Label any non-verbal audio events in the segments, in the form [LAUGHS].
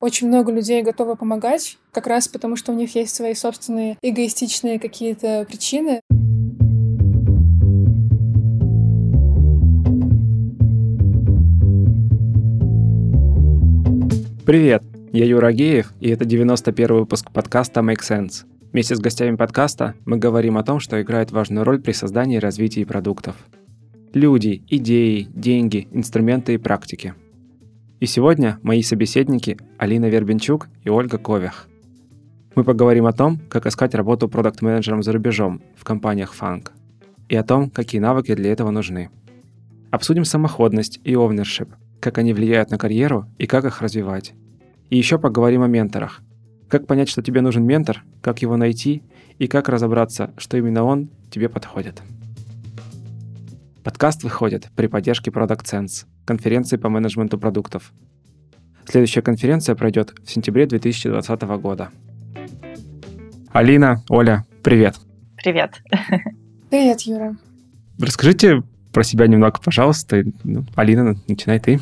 Очень много людей готовы помогать, как раз потому, что у них есть свои собственные эгоистичные какие-то причины. Привет, я Юра Геев, и это 91 выпуск подкаста Make Sense. Вместе с гостями подкаста мы говорим о том, что играет важную роль при создании и развитии продуктов. Люди, идеи, деньги, инструменты и практики – и сегодня мои собеседники Алина Вербенчук и Ольга Ковях. Мы поговорим о том, как искать работу продукт-менеджером за рубежом в компаниях Funk и о том, какие навыки для этого нужны. Обсудим самоходность и овнершип, как они влияют на карьеру и как их развивать. И еще поговорим о менторах. Как понять, что тебе нужен ментор, как его найти и как разобраться, что именно он тебе подходит. Подкаст выходит при поддержке Product Sense – конференции по менеджменту продуктов. Следующая конференция пройдет в сентябре 2020 года. Алина, Оля, привет. Привет. Привет, Юра. Расскажите про себя немного, пожалуйста. Ну, Алина, начинай ты.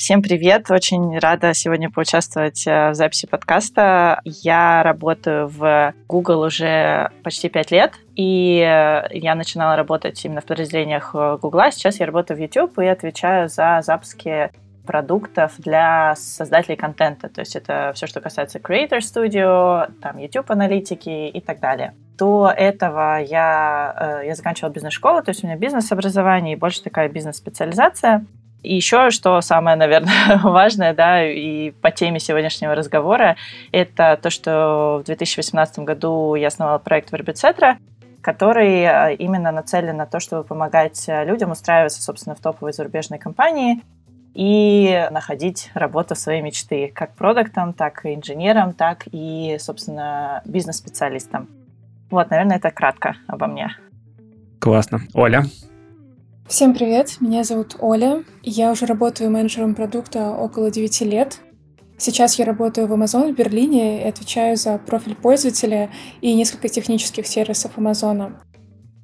Всем привет! Очень рада сегодня поучаствовать э, в записи подкаста. Я работаю в Google уже почти пять лет, и э, я начинала работать именно в подразделениях э, Google. Сейчас я работаю в YouTube и отвечаю за запуски продуктов для создателей контента. То есть это все, что касается Creator Studio, там YouTube аналитики и так далее. До этого я, я заканчивала бизнес-школу, то есть у меня бизнес-образование и больше такая бизнес-специализация. И еще, что самое, наверное, [LAUGHS] важное, да, и по теме сегодняшнего разговора, это то, что в 2018 году я основала проект Вербицетра, который э, именно нацелен на то, чтобы помогать людям устраиваться, собственно, в топовой зарубежной компании и находить работу своей мечты, как продуктом, так и инженером, так и, собственно, бизнес-специалистом. Вот, наверное, это кратко обо мне. Классно. Оля, Всем привет, меня зовут Оля. Я уже работаю менеджером продукта около 9 лет. Сейчас я работаю в Amazon в Берлине и отвечаю за профиль пользователя и несколько технических сервисов Амазона.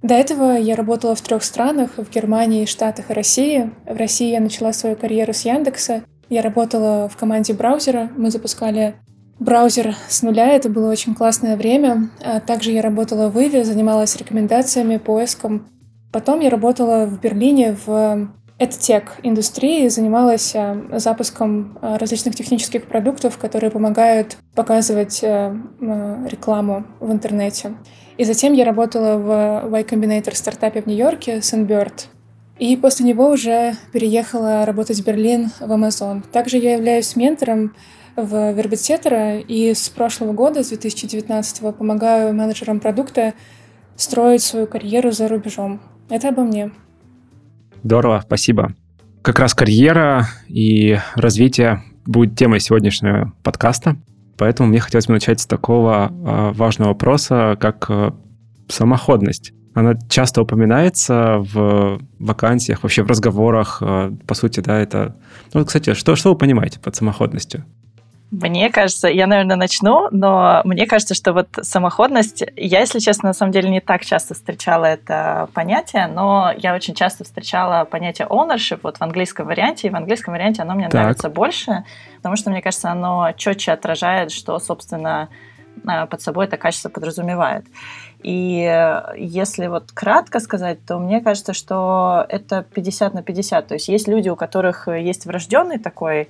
До этого я работала в трех странах, в Германии, Штатах и России. В России я начала свою карьеру с Яндекса. Я работала в команде браузера. Мы запускали браузер с нуля. Это было очень классное время. А также я работала в Иве, занималась рекомендациями, поиском Потом я работала в Берлине в EdTech индустрии, занималась э, запуском э, различных технических продуктов, которые помогают показывать э, рекламу в интернете. И затем я работала в Y Combinator стартапе в Нью-Йорке, Sunbird. И после него уже переехала работать в Берлин в Amazon. Также я являюсь ментором в Вербицетера и с прошлого года, с 2019 помогаю менеджерам продукта строить свою карьеру за рубежом. Это обо мне. Здорово, спасибо. Как раз карьера и развитие будет темой сегодняшнего подкаста. Поэтому мне хотелось бы начать с такого э, важного вопроса, как э, самоходность. Она часто упоминается в вакансиях, вообще в разговорах. Э, по сути, да, это... Ну, кстати, что, что вы понимаете под самоходностью? Мне кажется, я, наверное, начну, но мне кажется, что вот самоходность, я, если честно, на самом деле не так часто встречала это понятие, но я очень часто встречала понятие ownership вот в английском варианте, и в английском варианте оно мне так. нравится больше, потому что, мне кажется, оно четче отражает, что, собственно, а, под собой это качество подразумевает. И если вот кратко сказать, то мне кажется, что это 50 на 50. То есть есть люди, у которых есть врожденный такой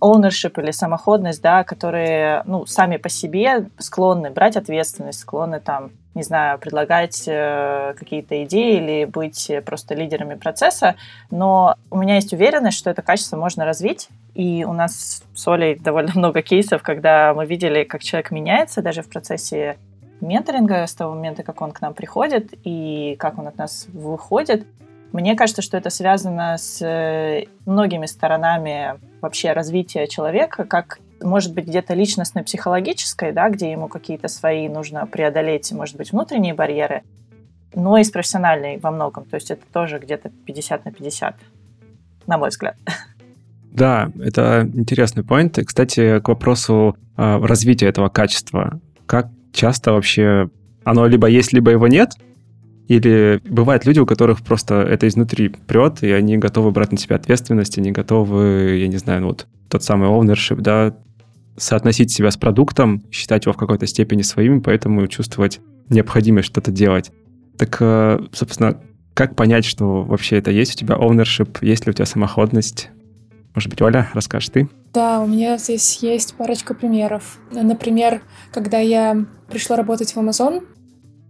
ownership или самоходность, да, которые, ну, сами по себе склонны брать ответственность, склонны там, не знаю, предлагать э, какие-то идеи или быть просто лидерами процесса, но у меня есть уверенность, что это качество можно развить, и у нас с Олей довольно [LAUGHS] много кейсов, когда мы видели, как человек меняется даже в процессе менторинга с того момента, как он к нам приходит и как он от нас выходит. Мне кажется, что это связано с э, многими сторонами вообще развития человека, как может быть где-то личностно-психологической, да, где ему какие-то свои нужно преодолеть, может быть, внутренние барьеры, но и с профессиональной во многом. То есть это тоже где-то 50 на 50, на мой взгляд. Да, это интересный поинт. И, кстати, к вопросу э, развития этого качества. Как часто вообще оно либо есть, либо его нет – или бывают люди, у которых просто это изнутри прет, и они готовы брать на себя ответственность, они готовы, я не знаю, ну вот тот самый ownership, да, соотносить себя с продуктом, считать его в какой-то степени своим, поэтому чувствовать необходимость что-то делать. Так, э, собственно, как понять, что вообще это есть у тебя ownership, есть ли у тебя самоходность? Может быть, Оля, расскажешь ты? Да, у меня здесь есть парочка примеров. Например, когда я пришла работать в Amazon,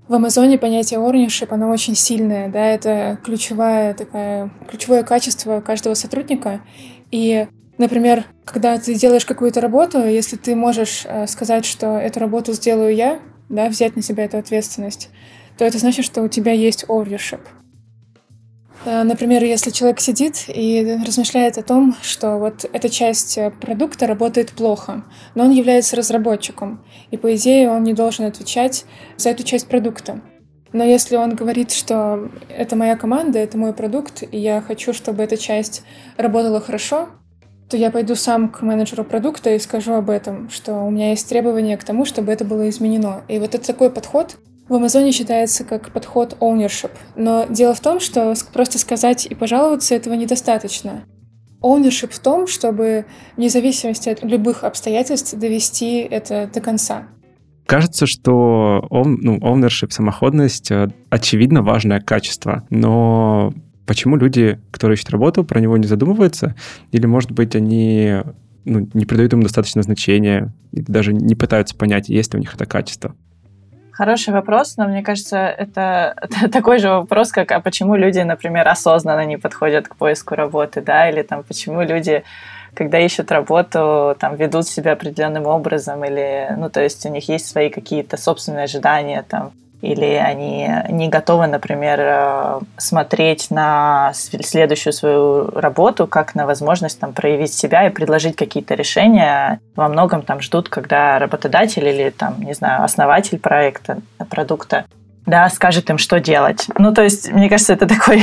в Амазоне понятие ownership, оно очень сильное, да, это ключевое, такое, ключевое качество каждого сотрудника. И, например, когда ты делаешь какую-то работу, если ты можешь э, сказать, что эту работу сделаю я, да, взять на себя эту ответственность, то это значит, что у тебя есть ownership. Э, например, если человек сидит и размышляет о том, что вот эта часть э, продукта работает плохо, но он является разработчиком, и по идее он не должен отвечать за эту часть продукта. Но если он говорит, что это моя команда, это мой продукт, и я хочу, чтобы эта часть работала хорошо, то я пойду сам к менеджеру продукта и скажу об этом, что у меня есть требования к тому, чтобы это было изменено. И вот это такой подход, в Амазоне считается как подход ownership. Но дело в том, что просто сказать и пожаловаться этого недостаточно. Ownership в том, чтобы вне зависимости от любых обстоятельств довести это до конца. Кажется, что ну, ownership, самоходность э, очевидно важное качество, но почему люди, которые ищут работу, про него не задумываются? Или, может быть, они ну, не придают ему достаточно значения, даже не пытаются понять, есть ли у них это качество? Хороший вопрос, но мне кажется, это, [LAUGHS] такой же вопрос, как а почему люди, например, осознанно не подходят к поиску работы, да, или там почему люди, когда ищут работу, там ведут себя определенным образом, или, ну, то есть у них есть свои какие-то собственные ожидания, там, или они не готовы, например, э, смотреть на следующую свою работу как на возможность там, проявить себя и предложить какие-то решения. Во многом там ждут, когда работодатель или там, не знаю, основатель проекта, продукта да, скажет им, что делать. Ну, то есть, мне кажется, это такой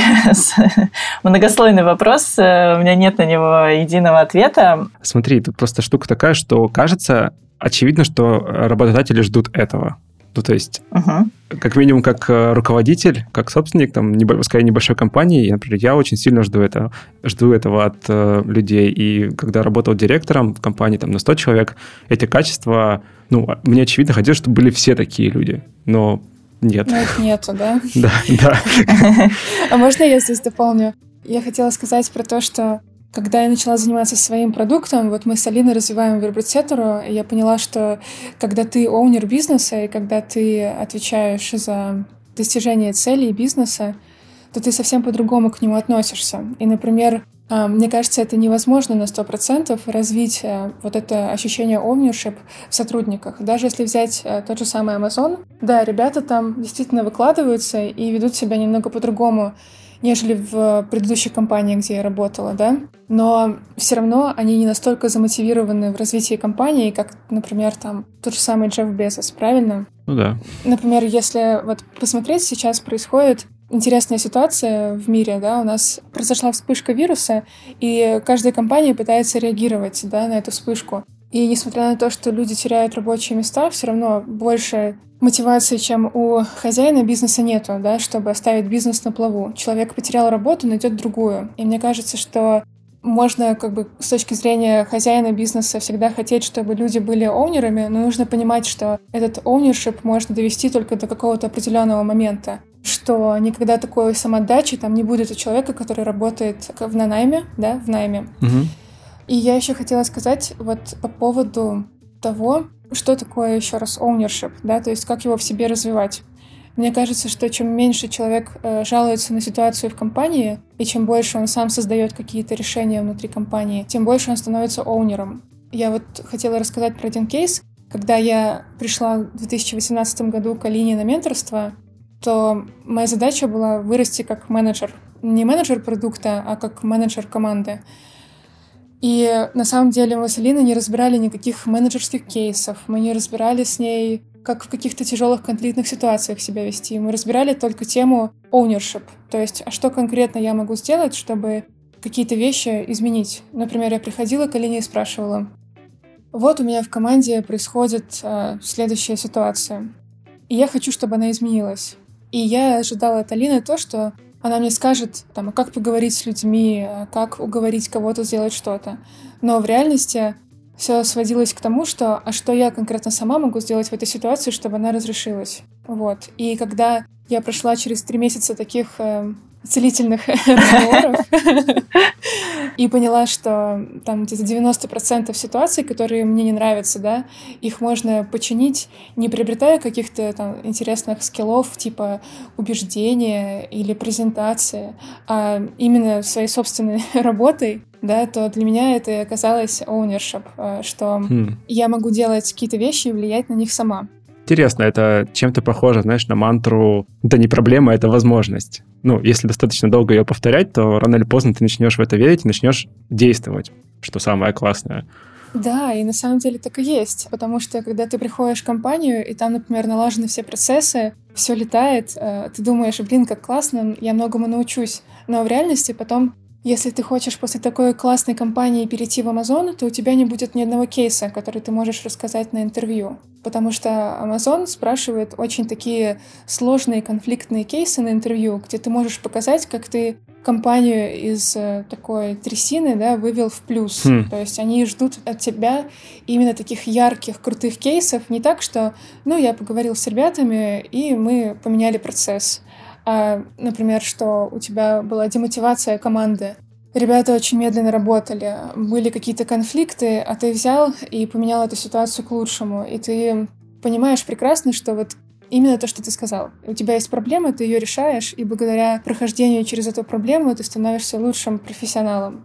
[LAUGHS] многослойный вопрос. Э, у меня нет на него единого ответа. Смотри, тут просто штука такая, что кажется, очевидно, что работодатели ждут этого. Ну, то есть, uh-huh. как минимум, как э, руководитель, как собственник, там, небо, скорее, небольшой компании, например, я очень сильно жду, это, жду этого от э, людей. И когда работал директором в компании там, на 100 человек, эти качества, ну, мне очевидно хотелось, чтобы были все такие люди. Но нет. Ну, их нету, да? [LAUGHS] Да, да. [LAUGHS] А можно я здесь дополню? Я хотела сказать про то, что когда я начала заниматься своим продуктом, вот мы с Алиной развиваем вербрицетору, и я поняла, что когда ты оунер бизнеса, и когда ты отвечаешь за достижение целей бизнеса, то ты совсем по-другому к нему относишься. И, например, а, мне кажется, это невозможно на 100% развить э, вот это ощущение ownership в сотрудниках. Даже если взять э, тот же самый Amazon, да, ребята там действительно выкладываются и ведут себя немного по-другому нежели в предыдущей компании, где я работала, да. Но все равно они не настолько замотивированы в развитии компании, как, например, там тот же самый Джефф Безос, правильно? Ну да. Например, если вот посмотреть, сейчас происходит интересная ситуация в мире, да, у нас произошла вспышка вируса, и каждая компания пытается реагировать, да, на эту вспышку. И несмотря на то, что люди теряют рабочие места, все равно больше мотивации, чем у хозяина бизнеса нету, да, чтобы оставить бизнес на плаву. Человек потерял работу, найдет другую. И мне кажется, что можно как бы с точки зрения хозяина бизнеса всегда хотеть, чтобы люди были оунерами, но нужно понимать, что этот оунершип можно довести только до какого-то определенного момента что никогда такой самоотдачи там не будет у человека, который работает в на найме, да, в найме. Угу. И я еще хотела сказать вот по поводу того, что такое еще раз ownership, да, то есть как его в себе развивать. Мне кажется, что чем меньше человек э, жалуется на ситуацию в компании, и чем больше он сам создает какие-то решения внутри компании, тем больше он становится оунером. Я вот хотела рассказать про один кейс. Когда я пришла в 2018 году к Алине на менторство, то моя задача была вырасти как менеджер. Не менеджер продукта, а как менеджер команды. И на самом деле мы с Алиной не разбирали никаких менеджерских кейсов, мы не разбирали с ней, как в каких-то тяжелых конфликтных ситуациях себя вести. Мы разбирали только тему ownership, то есть, а что конкретно я могу сделать, чтобы какие-то вещи изменить. Например, я приходила к Алине и спрашивала, вот у меня в команде происходит э, следующая ситуация, и я хочу, чтобы она изменилась. И я ожидала от Алины то, что она мне скажет, там, а как поговорить с людьми, а как уговорить кого-то сделать что-то. Но в реальности все сводилось к тому, что а что я конкретно сама могу сделать в этой ситуации, чтобы она разрешилась. Вот. И когда я прошла через три месяца таких э, целительных [LAUGHS] разговоров и поняла, что там где-то 90% ситуаций, которые мне не нравятся, да, их можно починить, не приобретая каких-то там интересных скиллов типа убеждения или презентации, а именно своей собственной [LAUGHS] работой, да, то для меня это оказалось ownership, э, что хм. я могу делать какие-то вещи и влиять на них сама. Интересно, это чем-то похоже, знаешь, на мантру «это не проблема, это возможность». Ну, если достаточно долго ее повторять, то рано или поздно ты начнешь в это верить и начнешь действовать, что самое классное. Да, и на самом деле так и есть, потому что когда ты приходишь в компанию, и там, например, налажены все процессы, все летает, э, ты думаешь, блин, как классно, я многому научусь. Но в реальности потом если ты хочешь после такой классной компании перейти в Amazon, то у тебя не будет ни одного кейса, который ты можешь рассказать на интервью. Потому что Amazon спрашивает очень такие сложные конфликтные кейсы на интервью, где ты можешь показать, как ты компанию из э, такой трясины да, вывел в плюс. Хм. То есть они ждут от тебя именно таких ярких, крутых кейсов. Не так, что, ну, я поговорил с ребятами, и мы поменяли процесс а, например, что у тебя была демотивация команды, ребята очень медленно работали, были какие-то конфликты, а ты взял и поменял эту ситуацию к лучшему, и ты понимаешь прекрасно, что вот именно то, что ты сказал. У тебя есть проблема, ты ее решаешь, и благодаря прохождению через эту проблему ты становишься лучшим профессионалом.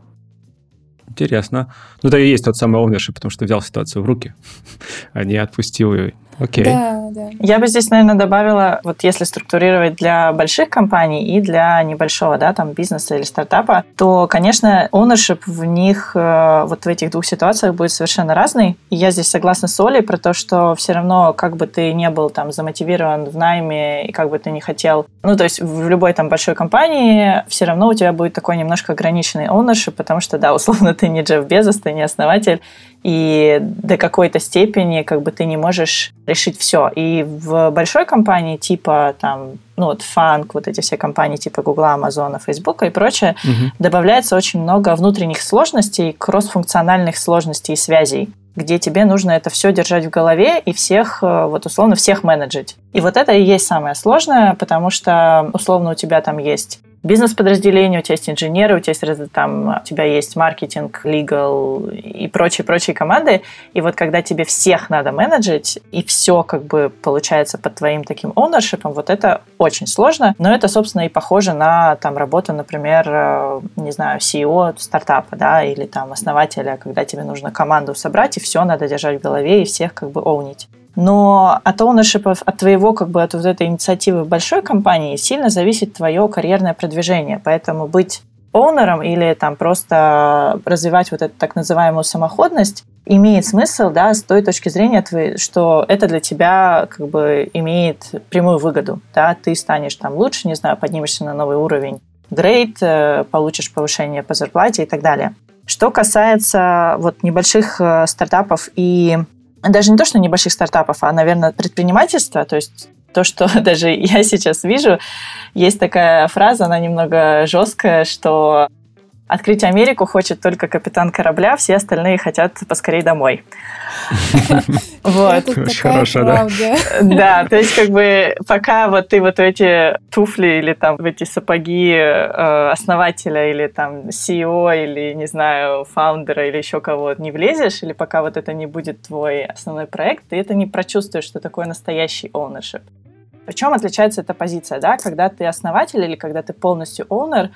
Интересно. Ну, да и есть тот самый ownership, потому что взял ситуацию в руки, [LAUGHS] а не отпустил ее Окей. Да, да. Я бы здесь, наверное, добавила, вот если структурировать для больших компаний и для небольшого, да, там, бизнеса или стартапа, то, конечно, ownership в них, э, вот в этих двух ситуациях будет совершенно разный. И я здесь согласна с Олей про то, что все равно, как бы ты не был там замотивирован в найме и как бы ты не хотел, ну, то есть в любой там большой компании все равно у тебя будет такой немножко ограниченный ownership, потому что, да, условно, ты не Джефф Безос, ты не основатель, и до какой-то степени как бы ты не можешь решить все. И в большой компании типа там, ну вот Фанк, вот эти все компании типа Google, Amazon, Facebook и прочее, угу. добавляется очень много внутренних сложностей, кроссфункциональных сложностей и связей где тебе нужно это все держать в голове и всех, э, вот условно, всех менеджить. И вот это и есть самое сложное, потому что, условно, у тебя там есть бизнес-подразделение, у тебя есть инженеры, у тебя есть, там, у тебя есть маркетинг, legal и прочие-прочие команды. И вот когда тебе всех надо менеджить, и все как бы получается под твоим таким ownership, вот это очень сложно. Но это, собственно, и похоже на там работу, например, э, не знаю, CEO стартапа, да, или там основателя, когда тебе нужно команду собрать, и все надо держать в голове и всех как бы оунить. Но от ownership, от твоего, как бы, от вот этой инициативы большой компании сильно зависит твое карьерное продвижение. Поэтому быть оунером или там просто развивать вот эту так называемую самоходность имеет смысл, да, с той точки зрения, что это для тебя как бы имеет прямую выгоду, да, ты станешь там лучше, не знаю, поднимешься на новый уровень грейд, э, получишь повышение по зарплате и так далее. Что касается вот небольших э, стартапов и даже не то, что небольших стартапов, а, наверное, предпринимательства, то есть то, что [LAUGHS] даже я сейчас вижу, есть такая фраза, она немного жесткая, что Открыть Америку хочет только капитан корабля, все остальные хотят поскорее домой. [LAUGHS] Вот. Очень хорошо, да. [LAUGHS] Да, то есть как бы пока вот ты вот в эти туфли или там в эти сапоги э, основателя или там CEO или, не знаю, фаундера или еще кого не влезешь, или пока вот это не будет твой основной проект, ты это не прочувствуешь, что такое настоящий ownership. Причем отличается эта позиция, да, когда ты основатель или когда ты полностью owner,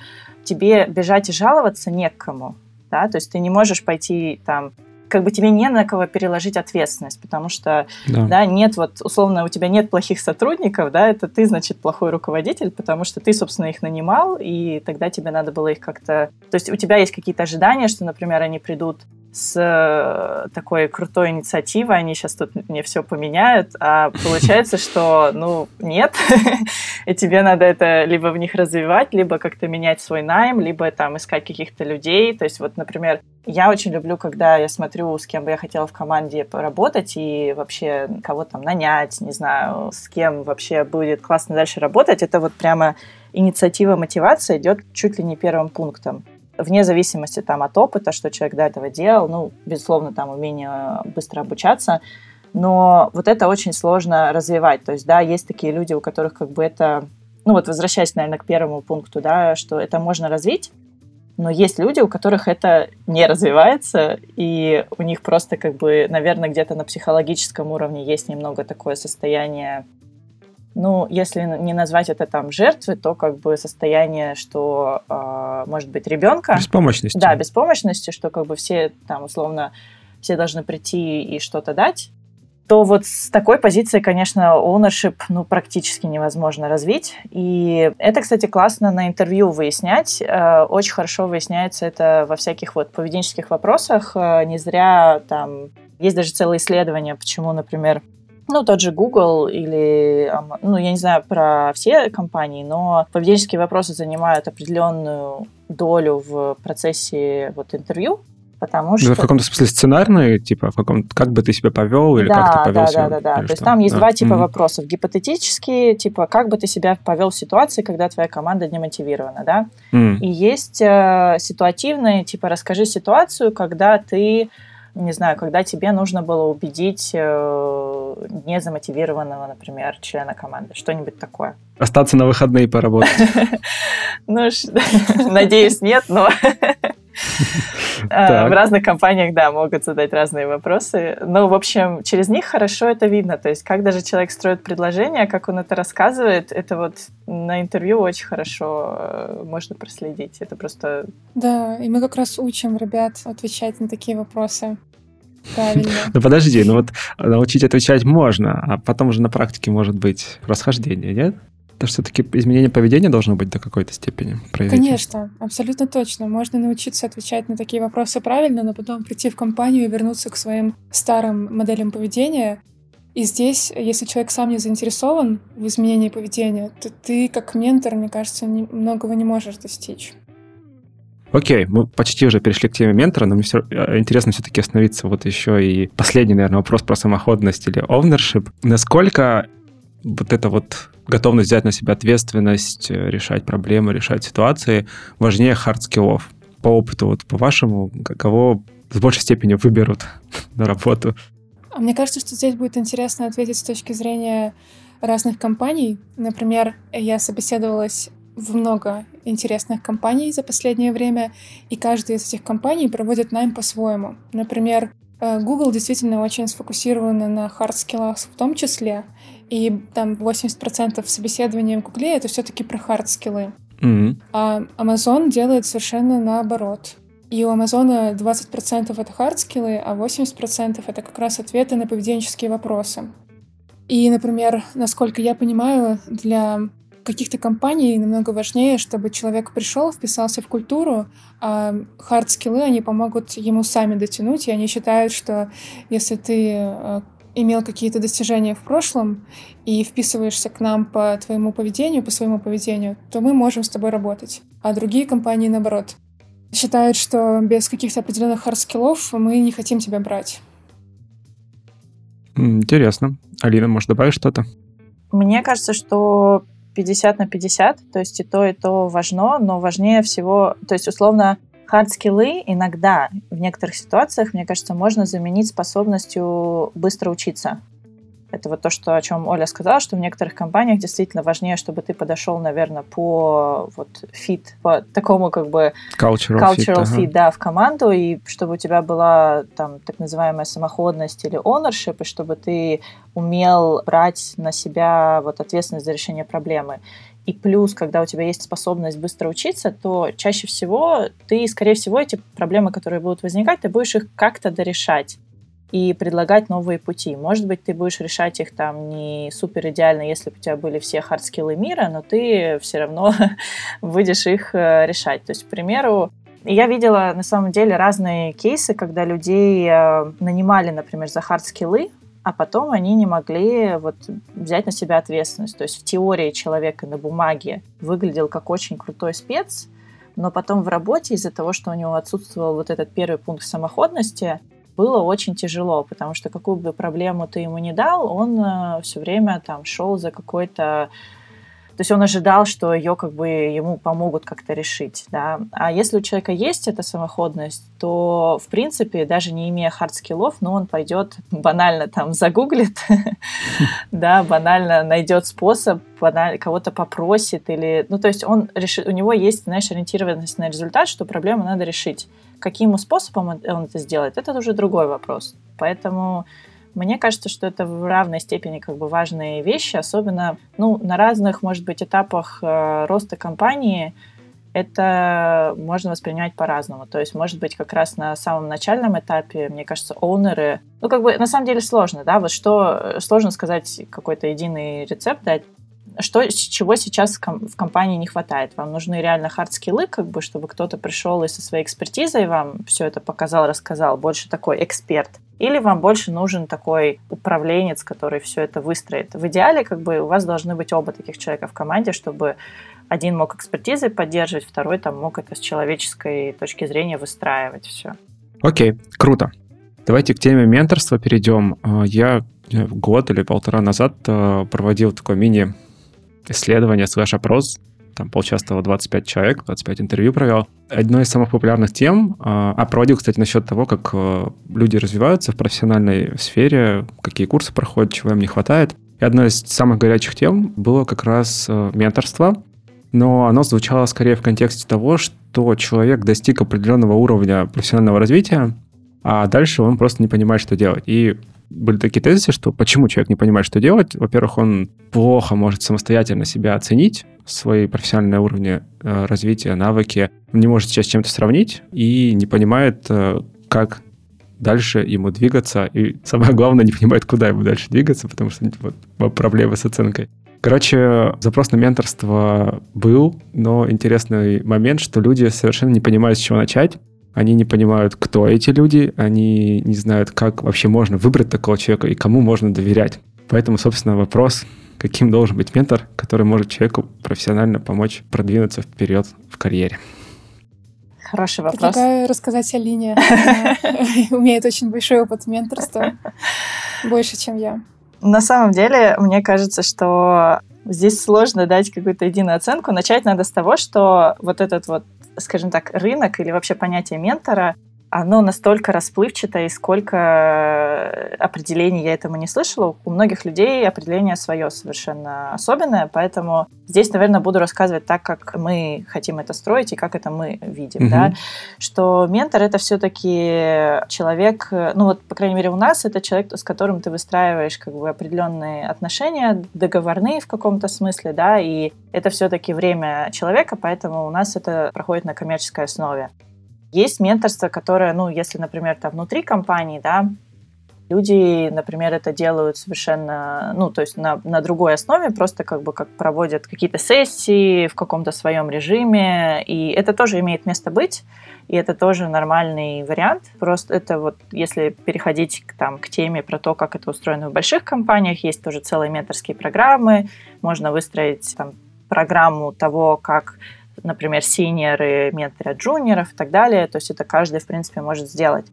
тебе бежать и жаловаться не кому, да, то есть ты не можешь пойти там как бы тебе не на кого переложить ответственность, потому что, да. да, нет вот, условно, у тебя нет плохих сотрудников, да, это ты, значит, плохой руководитель, потому что ты, собственно, их нанимал, и тогда тебе надо было их как-то... То есть у тебя есть какие-то ожидания, что, например, они придут с э, такой крутой инициативой, они сейчас тут мне все поменяют, а получается, что, ну, нет, [LAUGHS] и тебе надо это либо в них развивать, либо как-то менять свой найм, либо там искать каких-то людей, то есть вот, например, я очень люблю, когда я смотрю, с кем бы я хотела в команде поработать и вообще кого там нанять, не знаю, с кем вообще будет классно дальше работать, это вот прямо инициатива, мотивация идет чуть ли не первым пунктом. вне зависимости там от опыта, что человек до этого делал, ну, безусловно, там умение быстро обучаться, но вот это очень сложно развивать. То есть, да, есть такие люди, у которых как бы это, ну вот возвращаясь, наверное, к первому пункту, да, что это можно развить, но есть люди, у которых это не развивается, и у них просто как бы, наверное, где-то на психологическом уровне есть немного такое состояние, ну, если не назвать это там жертвы, то как бы состояние, что, э, может быть, ребенка... Беспомощности. Да, беспомощности, что как бы все там условно, все должны прийти и что-то дать, то вот с такой позиции, конечно, ownership ну, практически невозможно развить. И это, кстати, классно на интервью выяснять. Э, очень хорошо выясняется это во всяких вот поведенческих вопросах. Э, не зря там есть даже целые исследования, почему, например, ну, тот же Google или, ну, я не знаю про все компании, но поведенческие вопросы занимают определенную долю в процессе вот интервью, потому что... в каком-то смысле сценарный, типа, в каком как бы ты себя повел или да, как ты повел да, себя? Да, да, да. То есть там есть да. два типа mm-hmm. вопросов. Гипотетические, типа, как бы ты себя повел в ситуации, когда твоя команда демотивирована, да? Mm. И есть э, ситуативные, типа, расскажи ситуацию, когда ты не знаю, когда тебе нужно было убедить э, незамотивированного, например, члена команды, что-нибудь такое. Остаться на выходные поработать. [LAUGHS] Ну, [LAUGHS] надеюсь, нет, но [LAUGHS] в разных компаниях, да, могут задать разные вопросы. Но, в общем, через них хорошо это видно. То есть, как даже человек строит предложение, как он это рассказывает, это вот на интервью очень хорошо э, можно проследить. Это просто... Да, и мы как раз учим ребят отвечать на такие вопросы. Правильно. [LAUGHS] Ну подожди, ну вот научить отвечать можно, а потом уже на практике может быть расхождение, нет? То все-таки изменение поведения должно быть до какой-то степени. Конечно, абсолютно точно. Можно научиться отвечать на такие вопросы правильно, но потом прийти в компанию и вернуться к своим старым моделям поведения. И здесь, если человек сам не заинтересован в изменении поведения, то ты как ментор, мне кажется, не, многого не можешь достичь. Окей, мы почти уже перешли к теме ментора, но мне все, э, интересно все-таки остановиться вот еще и последний, наверное, вопрос про самоходность или ownership. Насколько вот это вот готовность взять на себя ответственность, э, решать проблемы, решать ситуации, важнее хард-скиллов. По опыту, вот по-вашему, кого в большей степени выберут [LAUGHS] на работу? А мне кажется, что здесь будет интересно ответить с точки зрения разных компаний. Например, я собеседовалась в много интересных компаний за последнее время, и каждая из этих компаний проводит найм по-своему. Например, э, Google действительно очень сфокусирована на хард-скиллах в том числе, и там 80% собеседования в Гугле — это все таки про хард-скиллы. Mm-hmm. А Amazon делает совершенно наоборот. И у Амазона 20% это хард-скиллы, а 80% это как раз ответы на поведенческие вопросы. И, например, насколько я понимаю, для каких-то компаний намного важнее, чтобы человек пришел, вписался в культуру, а хард-скиллы, они помогут ему сами дотянуть, и они считают, что если ты э, имел какие-то достижения в прошлом и вписываешься к нам по твоему поведению, по своему поведению, то мы можем с тобой работать. А другие компании, наоборот, считают, что без каких-то определенных хардскиллов мы не хотим тебя брать. Интересно. Алина, может, добавить что-то? Мне кажется, что 50 на 50, то есть и то, и то важно, но важнее всего, то есть условно Хард-скиллы иногда, в некоторых ситуациях, мне кажется, можно заменить способностью быстро учиться. Это вот то, что, о чем Оля сказала, что в некоторых компаниях действительно важнее, чтобы ты подошел, наверное, по вот fit, по такому как бы cultural, cultural fit, fit ага. да, в команду, и чтобы у тебя была там так называемая самоходность или ownership, и чтобы ты умел брать на себя вот ответственность за решение проблемы. И плюс, когда у тебя есть способность быстро учиться, то чаще всего ты, скорее всего, эти проблемы, которые будут возникать, ты будешь их как-то дорешать и предлагать новые пути. Может быть, ты будешь решать их там не супер идеально, если бы у тебя были все хардскиллы мира, но ты все равно [LAUGHS] будешь их э, решать. То есть, к примеру, я видела на самом деле разные кейсы, когда людей э, нанимали, например, за хардскиллы, а потом они не могли вот взять на себя ответственность. То есть в теории человека на бумаге выглядел как очень крутой спец, но потом в работе из-за того, что у него отсутствовал вот этот первый пункт самоходности, было очень тяжело, потому что какую бы проблему ты ему не дал, он э, все время там шел за какой-то То есть он ожидал, что ее как бы ему помогут как-то решить, да. А если у человека есть эта самоходность, то, в принципе, даже не имея хард-скиллов, ну, он пойдет банально там загуглит, [LAUGHS] да, банально найдет способ, кого-то попросит или... Ну, то есть он решит, у него есть, знаешь, ориентированность на результат, что проблему надо решить. Каким способом он это сделает, это уже другой вопрос. Поэтому мне кажется, что это в равной степени как бы важные вещи, особенно ну, на разных, может быть, этапах э, роста компании это можно воспринимать по-разному. То есть, может быть, как раз на самом начальном этапе, мне кажется, оунеры... Ну, как бы, на самом деле сложно, да, вот что... Сложно сказать какой-то единый рецепт дать, что, чего сейчас в компании не хватает? Вам нужны реально хард-скиллы, как бы, чтобы кто-то пришел и со своей экспертизой вам все это показал, рассказал, больше такой эксперт? Или вам больше нужен такой управленец, который все это выстроит? В идеале, как бы, у вас должны быть оба таких человека в команде, чтобы один мог экспертизой поддерживать, второй там мог это с человеческой точки зрения выстраивать все. Окей, круто. Давайте к теме менторства перейдем. А, я год или полтора назад а, проводил такой мини исследование, слэш-опрос, там поучаствовало 25 человек, 25 интервью провел. Одной из самых популярных тем, а, а проводил, кстати, насчет того, как э, люди развиваются в профессиональной сфере, какие курсы проходят, чего им не хватает. И одной из самых горячих тем было как раз э, менторство, но оно звучало скорее в контексте того, что человек достиг определенного уровня профессионального развития, а дальше он просто не понимает, что делать. И были такие тезисы, что почему человек не понимает, что делать. Во-первых, он плохо может самостоятельно себя оценить, свои профессиональные уровни э, развития, навыки, не может сейчас чем-то сравнить и не понимает, э, как дальше ему двигаться, и самое главное, не понимает, куда ему дальше двигаться, потому что вот, проблемы с оценкой. Короче, запрос на менторство был, но интересный момент, что люди совершенно не понимают, с чего начать, они не понимают, кто эти люди, они не знают, как вообще можно выбрать такого человека и кому можно доверять. Поэтому, собственно, вопрос, каким должен быть ментор, который может человеку профессионально помочь продвинуться вперед в карьере. Хороший вопрос. Предлагаю рассказать Алине. Она [LAUGHS] умеет очень большой опыт менторства. Больше, чем я. На самом деле, мне кажется, что здесь сложно дать какую-то единую оценку. Начать надо с того, что вот этот вот скажем так, рынок или вообще понятие ментора оно настолько расплывчатое, и сколько э, определений я этому не слышала. У многих людей определение свое совершенно особенное, поэтому здесь, наверное, буду рассказывать так, как мы хотим это строить и как это мы видим, угу. да, что ментор это все-таки человек, ну вот, по крайней мере, у нас это человек, с которым ты выстраиваешь как бы определенные отношения, договорные в каком-то смысле, да, и это все-таки время человека, поэтому у нас это проходит на коммерческой основе. Есть менторство, которое, ну, если, например, там внутри компании, да, люди, например, это делают совершенно, ну, то есть на, на другой основе, просто как бы как проводят какие-то сессии в каком-то своем режиме, и это тоже имеет место быть, и это тоже нормальный вариант. Просто это вот, если переходить к, там, к теме про то, как это устроено в больших компаниях, есть тоже целые менторские программы, можно выстроить там, программу того, как например, синьоры менторят джуниоров и так далее. То есть это каждый, в принципе, может сделать.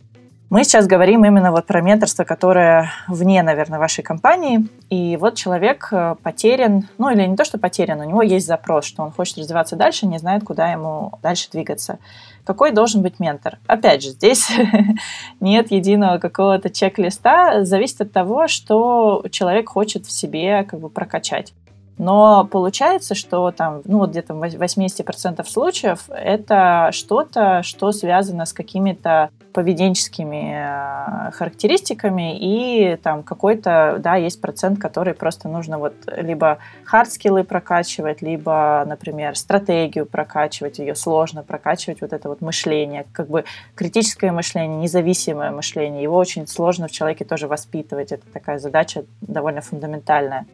Мы сейчас говорим именно вот про менторство, которое вне, наверное, вашей компании. И вот человек э, потерян, ну или не то, что потерян, у него есть запрос, что он хочет развиваться дальше, не знает, куда ему дальше двигаться. Какой должен быть ментор? Опять же, здесь [LAUGHS] нет единого какого-то чек-листа, зависит от того, что человек хочет в себе как бы прокачать. Но получается, что там, ну вот где-то в 80% случаев это что-то, что связано с какими-то поведенческими э, характеристиками и там какой-то, да, есть процент, который просто нужно вот либо хардскиллы прокачивать, либо, например, стратегию прокачивать, ее сложно прокачивать, вот это вот мышление, как бы критическое мышление, независимое мышление, его очень сложно в человеке тоже воспитывать, это такая задача довольно фундаментальная.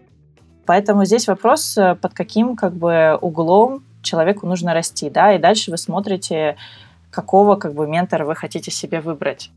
Поэтому здесь вопрос, э, под каким как бы углом человеку нужно расти, да, и дальше вы смотрите, какого как бы ментора вы хотите себе выбрать.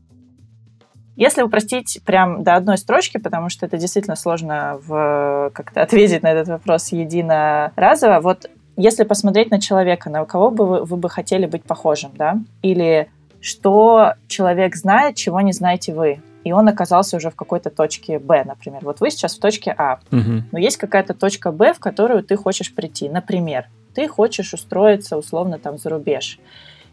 Если упростить прям до одной строчки, потому что это действительно сложно в, как-то ответить на этот вопрос единоразово, вот если посмотреть на человека, на кого бы вы, вы бы хотели быть похожим, да, или что человек знает, чего не знаете вы, и он оказался уже в какой-то точке Б, например. Вот вы сейчас в точке А, угу. но есть какая-то точка Б, в которую ты хочешь прийти. Например, ты хочешь устроиться условно там за рубеж.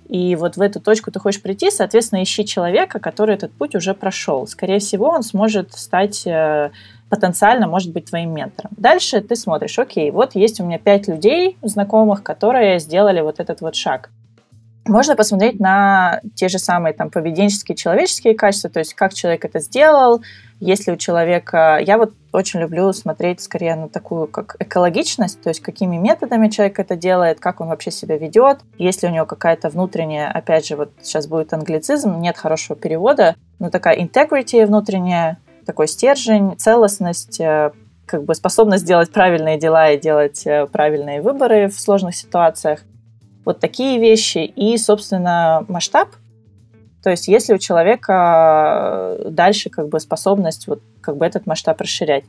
И вот в эту точку ты хочешь прийти, соответственно, ищи человека, который этот путь уже прошел. Скорее всего, он сможет стать э, потенциально, может быть, твоим ментором. Дальше ты смотришь, окей, вот есть у меня пять людей знакомых, которые сделали вот этот вот шаг. Можно посмотреть на те же самые там поведенческие, человеческие качества, то есть как человек это сделал, если у человека... Я вот очень люблю смотреть скорее на такую как экологичность, то есть какими методами человек это делает, как он вообще себя ведет, если у него какая-то внутренняя, опять же, вот сейчас будет англицизм, нет хорошего перевода, но такая integrity внутренняя, такой стержень, целостность, э, как бы способность делать правильные дела и делать э, правильные выборы в сложных ситуациях. Вот такие вещи и, собственно, масштаб. То есть если у человека э, дальше как бы способность вот как бы этот масштаб расширять.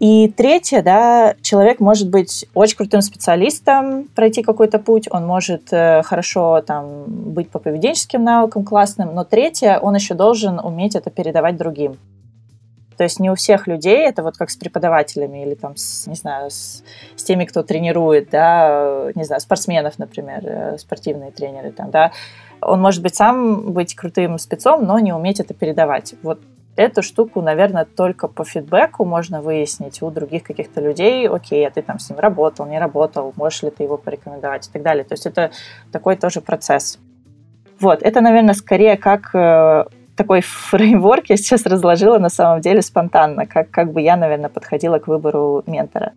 И третье, да, человек может быть очень крутым специалистом, пройти какой-то путь, он может э, хорошо там быть по поведенческим навыкам классным, но третье, он еще должен уметь это передавать другим. То есть не у всех людей, это вот как с преподавателями или там, с, не знаю, с, с теми, кто тренирует, да, не знаю, спортсменов, например, э, спортивные тренеры там, да, он может быть сам быть крутым спецом, но не уметь это передавать. Вот эту штуку, наверное, только по фидбэку можно выяснить у других каких-то людей, окей, а ты там с ним работал, не работал, можешь ли ты его порекомендовать и так далее. То есть это такой тоже процесс. Вот, это, наверное, скорее как э, такой фреймворк я сейчас разложила на самом деле спонтанно, как, как бы я, наверное, подходила к выбору ментора.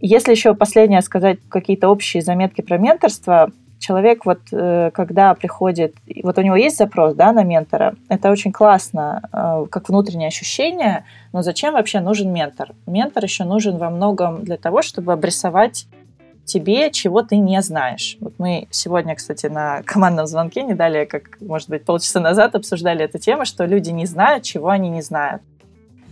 Если еще последнее сказать какие-то общие заметки про менторство, человек вот э, когда приходит, вот у него есть запрос, да, на ментора, это очень классно, э, как внутреннее ощущение, но зачем вообще нужен ментор? Ментор еще нужен во многом для того, чтобы обрисовать тебе, чего ты не знаешь. Вот мы сегодня, кстати, на [LAUGHS] командном звонке не далее, как, может быть, полчаса назад обсуждали эту тему, что люди не знают, чего они не знают.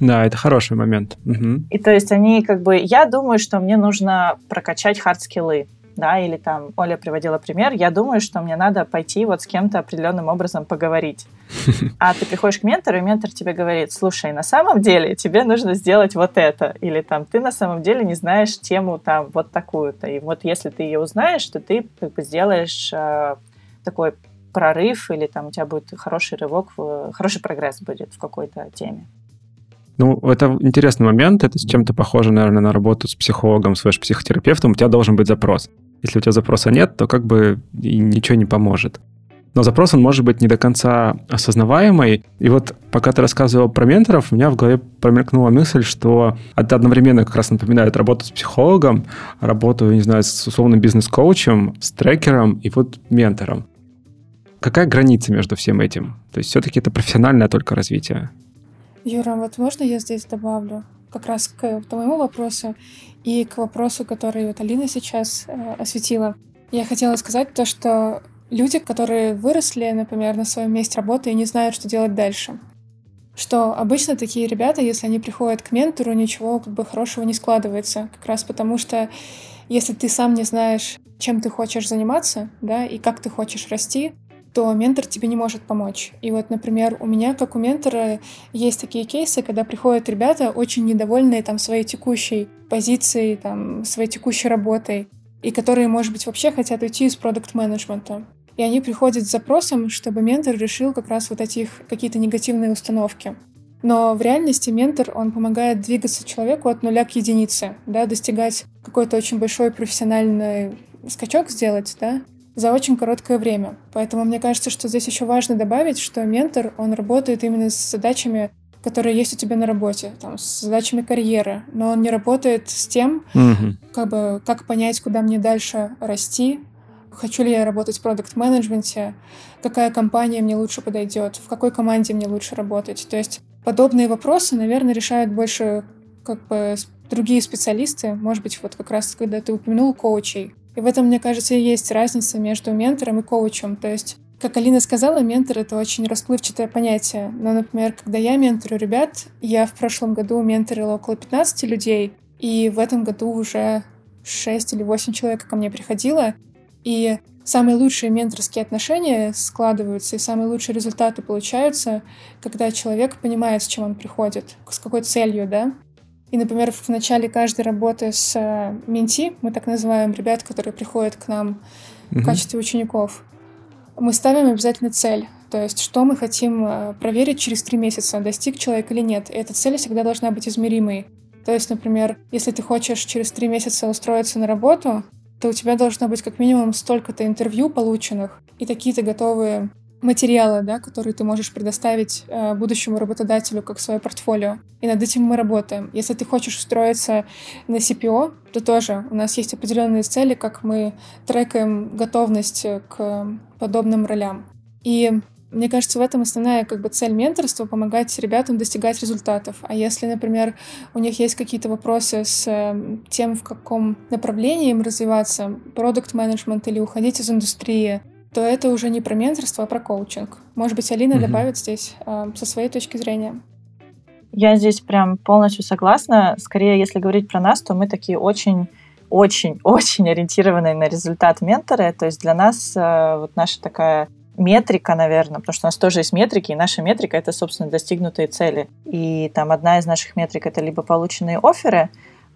Да, это хороший момент. Угу. И то есть они как бы... Я думаю, что мне нужно прокачать хардскиллы да, или там Оля приводила пример, я думаю, что мне надо пойти вот с кем-то определенным образом поговорить. [LAUGHS] А ты приходишь к ментору, и ментор тебе говорит, слушай, на самом деле тебе нужно сделать вот это, или там ты на самом деле не знаешь тему там вот такую-то, и вот если ты ее узнаешь, то ты как бы сделаешь э, такой прорыв, или там у тебя будет хороший рывок, хороший прогресс будет в какой-то теме. Ну, это интересный момент. Это с чем-то похоже, наверное, на работу с психологом, с психотерапевтом. У тебя должен быть запрос. Если у тебя запроса нет, то как бы и ничего не поможет. Но запрос, он может быть не до конца осознаваемый. И вот пока ты рассказывал про менторов, у меня в голове промелькнула мысль, что это одновременно как раз напоминает работу с психологом, работу, не знаю, с условным бизнес-коучем, с трекером и вот ментором. Какая граница между всем этим? То есть все-таки это профессиональное только развитие? Юра, вот можно я здесь добавлю? Как раз к твоему вопросу и к вопросу, который вот Алина сейчас э, осветила. Я хотела сказать то, что люди, которые выросли, например, на своем месте работы и не знают, что делать дальше. Что обычно такие ребята, если они приходят к ментору, ничего как бы хорошего не складывается. Как раз потому что если ты сам не знаешь, чем ты хочешь заниматься, да, и как ты хочешь расти, то ментор тебе не может помочь. И вот, например, у меня, как у ментора, есть такие кейсы, когда приходят ребята очень недовольные там своей текущей позицией, там, своей текущей работой, и которые, может быть, вообще хотят уйти из продукт-менеджмента. И они приходят с запросом, чтобы ментор решил как раз вот эти какие-то негативные установки. Но в реальности ментор, он помогает двигаться человеку от нуля к единице, да, достигать какой-то очень большой профессиональный скачок сделать, да, за очень короткое время. Поэтому мне кажется, что здесь еще важно добавить, что ментор, он работает именно с задачами, которые есть у тебя на работе, там, с задачами карьеры, но он не работает с тем, mm-hmm. как бы, как понять, куда мне дальше расти, хочу ли я работать в продукт-менеджменте, какая компания мне лучше подойдет, в какой команде мне лучше работать. То есть подобные вопросы, наверное, решают больше как бы другие специалисты. Может быть, вот как раз, когда ты упомянул коучей, и в этом, мне кажется, и есть разница между ментором и коучем. То есть, как Алина сказала, ментор — это очень расплывчатое понятие. Но, например, когда я менторю ребят, я в прошлом году менторила около 15 людей, и в этом году уже 6 или 8 человек ко мне приходило. И самые лучшие менторские отношения складываются, и самые лучшие результаты получаются, когда человек понимает, с чем он приходит, с какой целью, да. И, например, в начале каждой работы с э, менти, мы так называем ребят, которые приходят к нам mm-hmm. в качестве учеников, мы ставим обязательно цель. То есть, что мы хотим э, проверить через три месяца, достиг человек или нет. И эта цель всегда должна быть измеримой. То есть, например, если ты хочешь через три месяца устроиться на работу, то у тебя должно быть как минимум столько-то интервью полученных и такие-то готовые материалы, да, которые ты можешь предоставить э, будущему работодателю как свое портфолио. И над этим мы работаем. Если ты хочешь устроиться на CPO, то тоже у нас есть определенные цели, как мы трекаем готовность к подобным ролям. И мне кажется, в этом основная как бы цель менторства — помогать ребятам достигать результатов. А если, например, у них есть какие-то вопросы с э, тем, в каком направлении им развиваться, продукт менеджмент или уходить из индустрии, то это уже не про менторство, а про коучинг. Может быть, Алина mm-hmm. добавит здесь э, со своей точки зрения. Я здесь прям полностью согласна. Скорее, если говорить про нас, то мы такие очень очень-очень [LAUGHS] ориентированные на результат менторы. То есть для нас э, вот наша такая метрика, наверное, потому что у нас тоже есть метрики, и наша метрика — это, собственно, достигнутые цели. И там одна из наших метрик — это либо полученные оферы,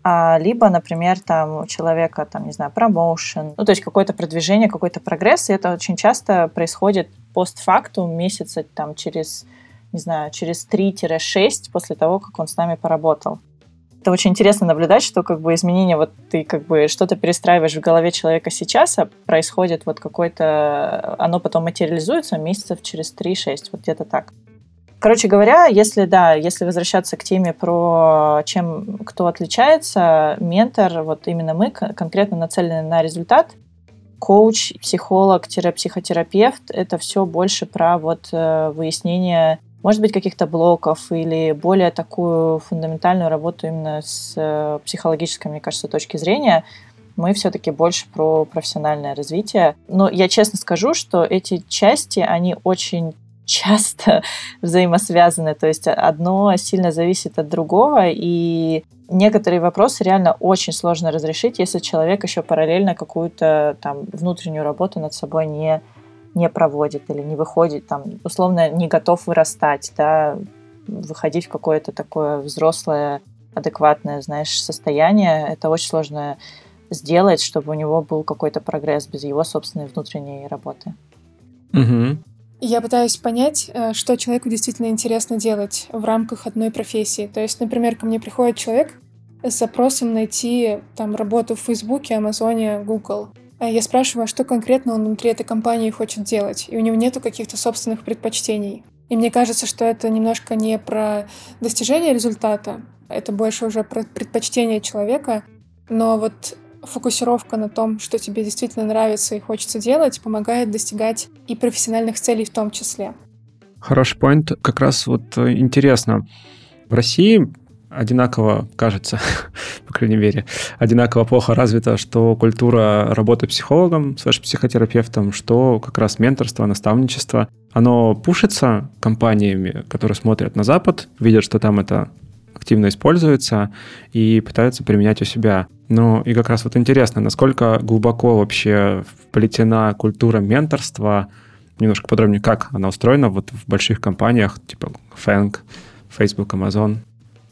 либо, например, там у человека, там, не знаю, промоушен, ну, то есть какое-то продвижение, какой-то прогресс, и это очень часто происходит постфактум, месяца там через, не знаю, через 3-6 после того, как он с нами поработал это очень интересно наблюдать, что как бы изменения, вот ты как бы что-то перестраиваешь в голове человека сейчас, а происходит вот какое-то, оно потом материализуется месяцев через 3-6, вот где-то так. Короче говоря, если да, если возвращаться к теме про чем кто отличается, ментор, вот именно мы конкретно нацелены на результат, коуч, психолог-психотерапевт, это все больше про вот э, выяснение может быть, каких-то блоков или более такую фундаментальную работу именно с э, психологической, мне кажется, точки зрения, мы все-таки больше про профессиональное развитие. Но я честно скажу, что эти части, они очень часто [LAUGHS] взаимосвязаны, то есть одно сильно зависит от другого, и некоторые вопросы реально очень сложно разрешить, если человек еще параллельно какую-то там внутреннюю работу над собой не не проводит или не выходит, там, условно, не готов вырастать, да, выходить в какое-то такое взрослое, адекватное, знаешь, состояние, это очень сложно сделать, чтобы у него был какой-то прогресс без его собственной внутренней работы. Угу. Я пытаюсь понять, э, что человеку действительно интересно делать в рамках одной профессии. То есть, например, ко мне приходит человек с запросом найти там работу в Фейсбуке, Амазоне, Google. А я спрашиваю, а что конкретно он внутри этой компании хочет делать, и у него нету каких-то собственных предпочтений. И мне кажется, что это немножко не про достижение результата, это больше уже про предпочтение человека, но вот фокусировка на том, что тебе действительно нравится и хочется делать, помогает достигать и профессиональных целей в том числе. Хороший поинт. Как раз вот э, интересно. В России одинаково, кажется, [LAUGHS] по крайней мере, одинаково плохо развита, что культура работы психологом, слэш психотерапевтом, что как раз менторство, наставничество. Оно пушится компаниями, которые смотрят на Запад, видят, что там это активно используется и пытаются применять у себя. Ну и как раз вот интересно, насколько глубоко вообще вплетена культура менторства, немножко подробнее, как она устроена вот в больших компаниях, типа Fang, Facebook, Amazon.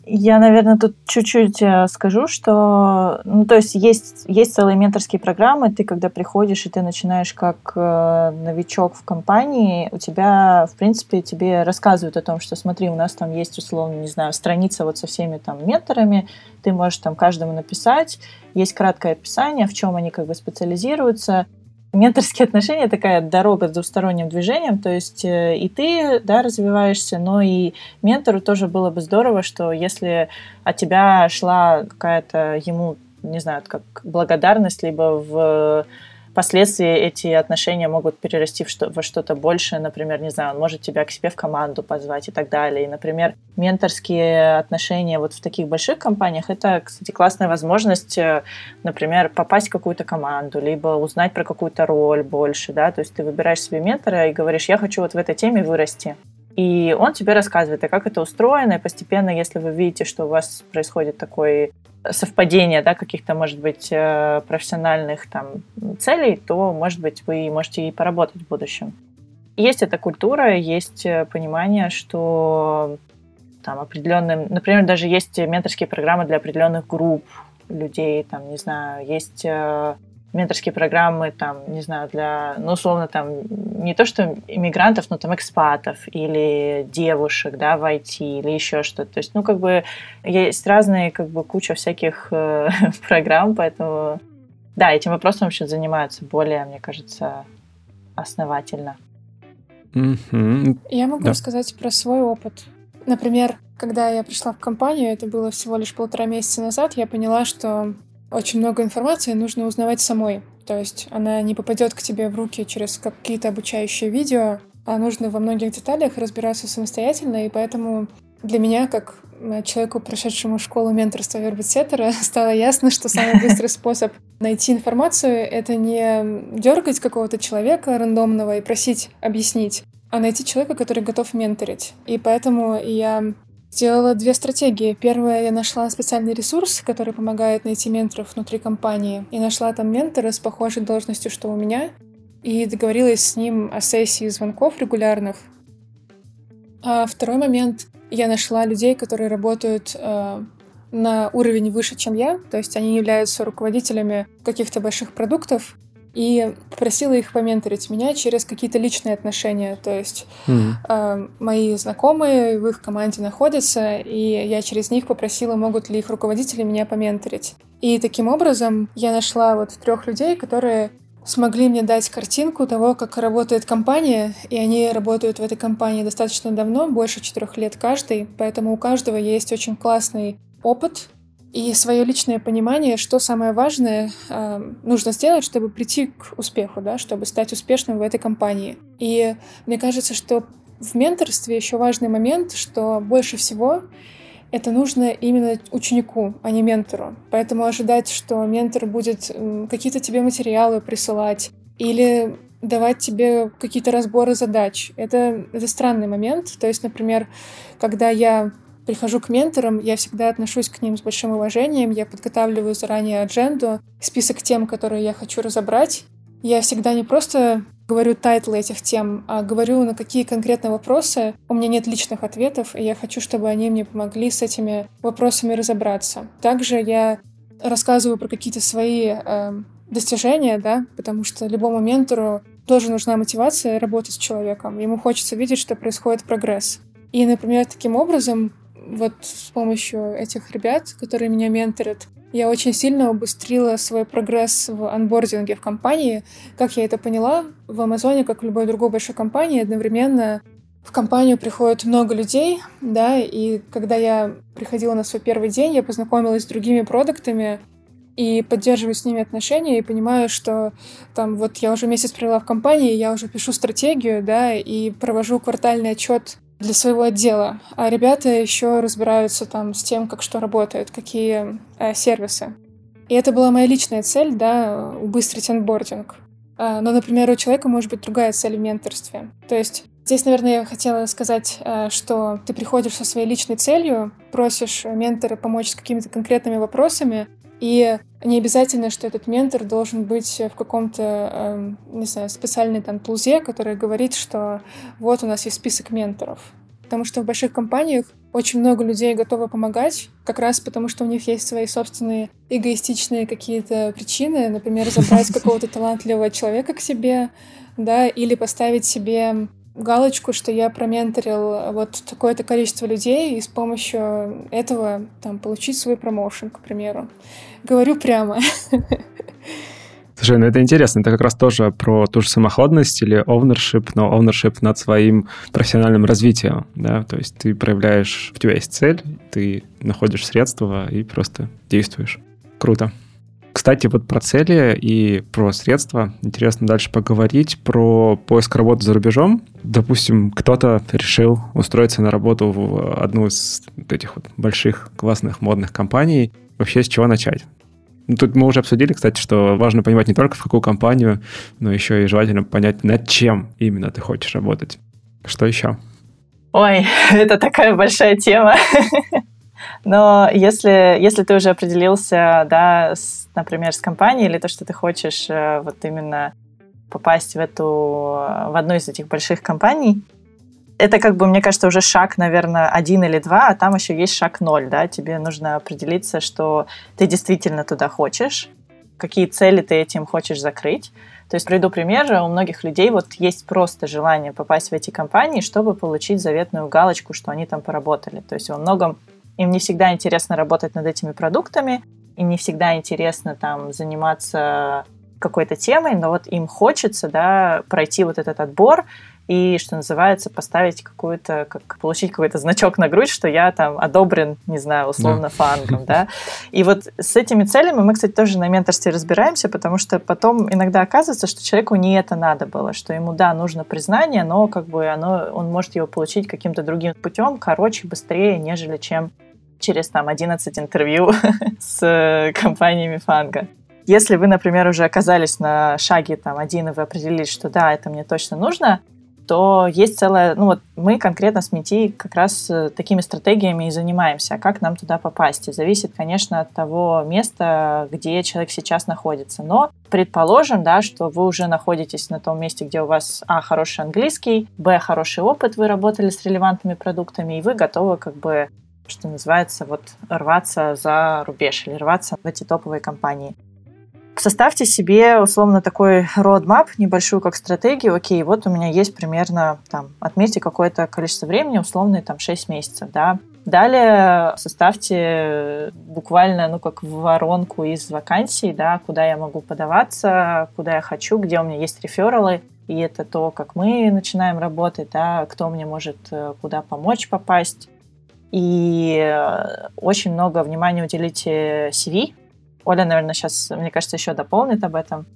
Я, наверное, тут чуть-чуть э, скажу, что, ну, то есть есть, есть целые менторские программы, ты когда приходишь и ты начинаешь как э, новичок в компании, у тебя, в принципе, тебе рассказывают о том, что смотри, у нас там есть, условно, не знаю, страница вот со всеми там менторами, ты можешь там каждому написать, есть краткое описание, в чем они как бы специализируются, менторские отношения такая дорога с двусторонним движением, то есть э, и ты, да, развиваешься, но и ментору тоже было бы здорово, что если от тебя шла какая-то ему, не знаю, как благодарность, либо в Впоследствии эти отношения могут перерасти во что-то большее. Например, не знаю, он может тебя к себе в команду позвать и так далее. И, например, менторские отношения вот в таких больших компаниях – это, кстати, классная возможность, э, например, попасть в какую-то команду, либо узнать про какую-то роль больше, да, то есть ты выбираешь себе ментора и говоришь, я хочу вот в этой теме вырасти. И он тебе рассказывает, а как это устроено, и постепенно, если вы видите, что у вас происходит такой совпадения, да, каких-то, может быть, э, профессиональных там целей, то, может быть, вы можете и поработать в будущем. Есть эта культура, есть э, понимание, что там определенным, например, даже есть менторские программы для определенных групп людей, там, не знаю, есть э, менторские программы, там, не знаю, для, ну, условно, там, не то что иммигрантов, но там экспатов или девушек, да, в IT или еще что-то. То есть, ну, как бы есть разные, как бы, куча всяких э, [LAUGHS] программ, поэтому, да, этим вопросом вообще занимаются более, мне кажется, основательно. Mm-hmm. Я могу да. сказать про свой опыт. Например, когда я пришла в компанию, это было всего лишь полтора месяца назад, я поняла, что очень много информации нужно узнавать самой. То есть она не попадет к тебе в руки через какие-то обучающие видео, а нужно во многих деталях разбираться самостоятельно, и поэтому для меня, как человеку, прошедшему школу менторства вербицеттера, [LAUGHS] стало ясно, что самый быстрый [LAUGHS] способ найти информацию — это не дергать какого-то человека рандомного и просить объяснить, а найти человека, который готов менторить. И поэтому я Сделала две стратегии. Первая, я нашла специальный ресурс, который помогает найти менторов внутри компании. И нашла там ментора с похожей должностью, что у меня. И договорилась с ним о сессии звонков регулярных. А второй момент, я нашла людей, которые работают э, на уровень выше, чем я, то есть они являются руководителями каких-то больших продуктов, и попросила их поменторить меня через какие-то личные отношения. То есть mm-hmm. э, мои знакомые в их команде находятся, и я через них попросила, могут ли их руководители меня поменторить. И таким образом я нашла вот трех людей, которые смогли мне дать картинку того, как работает компания, и они работают в этой компании достаточно давно, больше четырех лет каждый, поэтому у каждого есть очень классный опыт, и свое личное понимание, что самое важное э, нужно сделать, чтобы прийти к успеху, да, чтобы стать успешным в этой компании. И мне кажется, что в менторстве еще важный момент, что больше всего это нужно именно ученику, а не ментору. Поэтому ожидать, что ментор будет какие-то тебе материалы присылать или давать тебе какие-то разборы задач. Это, это странный момент. То есть, например, когда я прихожу к менторам, я всегда отношусь к ним с большим уважением, я подготавливаю заранее agend у, список тем, которые я хочу разобрать. Я всегда не просто говорю title ы этих тем, а говорю, на какие конкретные вопросы у меня нет личных ответов, и я хочу, чтобы они мне помогли с этими вопросами разобраться. Также я рассказываю про какие-то свои э, достижения, да, потому что любому ментору тоже нужна мотивация работать с человеком. Ему хочется видеть, что происходит прогресс. И, например, таким образом вот с помощью этих ребят, которые меня менторят, я очень сильно убыстрила свой прогресс в анбординге в компании. Как я это поняла, в Амазоне, как в любой другой большой компании, одновременно в компанию приходит много людей, да, и когда я приходила на свой первый день, я познакомилась с другими продуктами и поддерживаю с ними отношения, и понимаю, что там вот я уже месяц провела в компании, я уже пишу стратегию, да, и провожу квартальный отчет для своего отдела. А ребята еще разбираются там с тем, как что работает, какие э, сервисы. И это была моя личная цель, да, убыстрить анбординг. А, но, например, у человека может быть другая цель в менторстве. То есть Здесь, наверное, я хотела сказать, э, что ты приходишь со своей личной целью, просишь ментора помочь с какими-то конкретными вопросами, и не обязательно, что этот ментор должен быть в каком-то, э, не знаю, специальной там тулзе, которая говорит, что вот у нас есть список менторов. Потому что в больших компаниях очень много людей готовы помогать, как раз потому, что у них есть свои собственные эгоистичные какие-то причины, например, забрать [LAUGHS] какого-то талантливого человека к себе, да, или поставить себе галочку, что я променторил вот такое-то количество людей и с помощью этого там получить свой промоушен, к примеру. Говорю прямо. Слушай, ну это интересно, это как раз тоже про ту же самоходность или ownership, но ownership над своим профессиональным развитием, да, то есть ты проявляешь, у тебя есть цель, ты находишь средства и просто действуешь. Круто. Кстати, вот про цели и про средства интересно дальше поговорить, про поиск работы за рубежом. Допустим, кто-то решил устроиться на работу в одну из этих вот больших, классных, модных компаний. Вообще с чего начать? Ну, тут мы уже обсудили, кстати, что важно понимать не только в какую компанию, но еще и желательно понять, над чем именно ты хочешь работать. Что еще? Ой, [LAUGHS] это такая большая тема. [LAUGHS] Но если, если ты уже определился, да, с, например, с компанией, или то, что ты хочешь э, вот именно попасть в эту, в одну из этих больших компаний, это как бы, мне кажется, уже шаг, наверное, один или два, а там еще есть шаг ноль, да, тебе нужно определиться, что ты действительно туда хочешь, какие цели ты этим хочешь закрыть. То есть, приведу пример, у многих людей вот есть просто желание попасть в эти компании, чтобы получить заветную галочку, что они там поработали. То есть во многом им не всегда интересно работать над этими продуктами, им не всегда интересно там заниматься какой-то темой, но вот им хочется, да, пройти вот этот отбор и, что называется, поставить какую-то, как получить какой-то значок на грудь, что я там одобрен, не знаю, условно, да. фангом, да. [LAUGHS] И вот с этими целями мы, кстати, тоже на менторстве разбираемся, потому что потом иногда оказывается, что человеку не это надо было, что ему, да, нужно признание, но как бы оно, он может его получить каким-то другим путем, короче, быстрее, нежели чем через там 11 интервью [LAUGHS] с компаниями фанга. Если вы, например, уже оказались на шаге там один, и вы определились, что да, это мне точно нужно, то есть целая, ну вот мы конкретно с Мети как раз э, такими стратегиями и занимаемся. Как нам туда попасть? И зависит, конечно, от того места, где человек сейчас находится. Но предположим, да, что вы уже находитесь на том месте, где у вас, а, хороший английский, б, хороший опыт, вы работали с релевантными продуктами, и вы готовы как бы что называется, вот рваться за рубеж или рваться в эти топовые компании. Составьте себе условно такой roadmap, небольшую как стратегию. Окей, вот у меня есть примерно, там, отметьте какое-то количество времени, условно, там, 6 месяцев, да. Далее составьте буквально, ну, как воронку из вакансий, да, куда я могу подаваться, куда я хочу, где у меня есть рефералы, и это то, как мы начинаем работать, да, кто мне может э, куда помочь попасть. И э, очень много внимания уделите CV, Оля, наверное, сейчас, мне кажется, еще дополнит об этом.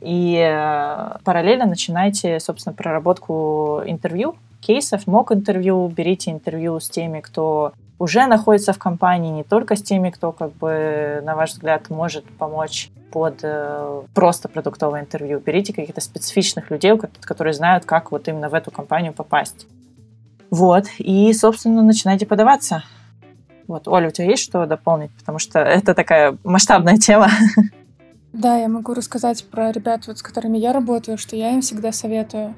И э, параллельно начинайте, собственно, проработку интервью, кейсов, мок интервью, берите интервью с теми, кто уже находится в компании, не только с теми, кто, как бы, на ваш взгляд, может помочь под э, просто продуктовое интервью. Берите каких-то специфичных людей, которые знают, как вот именно в эту компанию попасть. Вот, и, собственно, начинайте подаваться. Вот, Оля, у тебя есть что дополнить? Потому что это такая масштабная тема. Да, я могу рассказать про ребят, вот, с которыми я работаю, что я им всегда советую.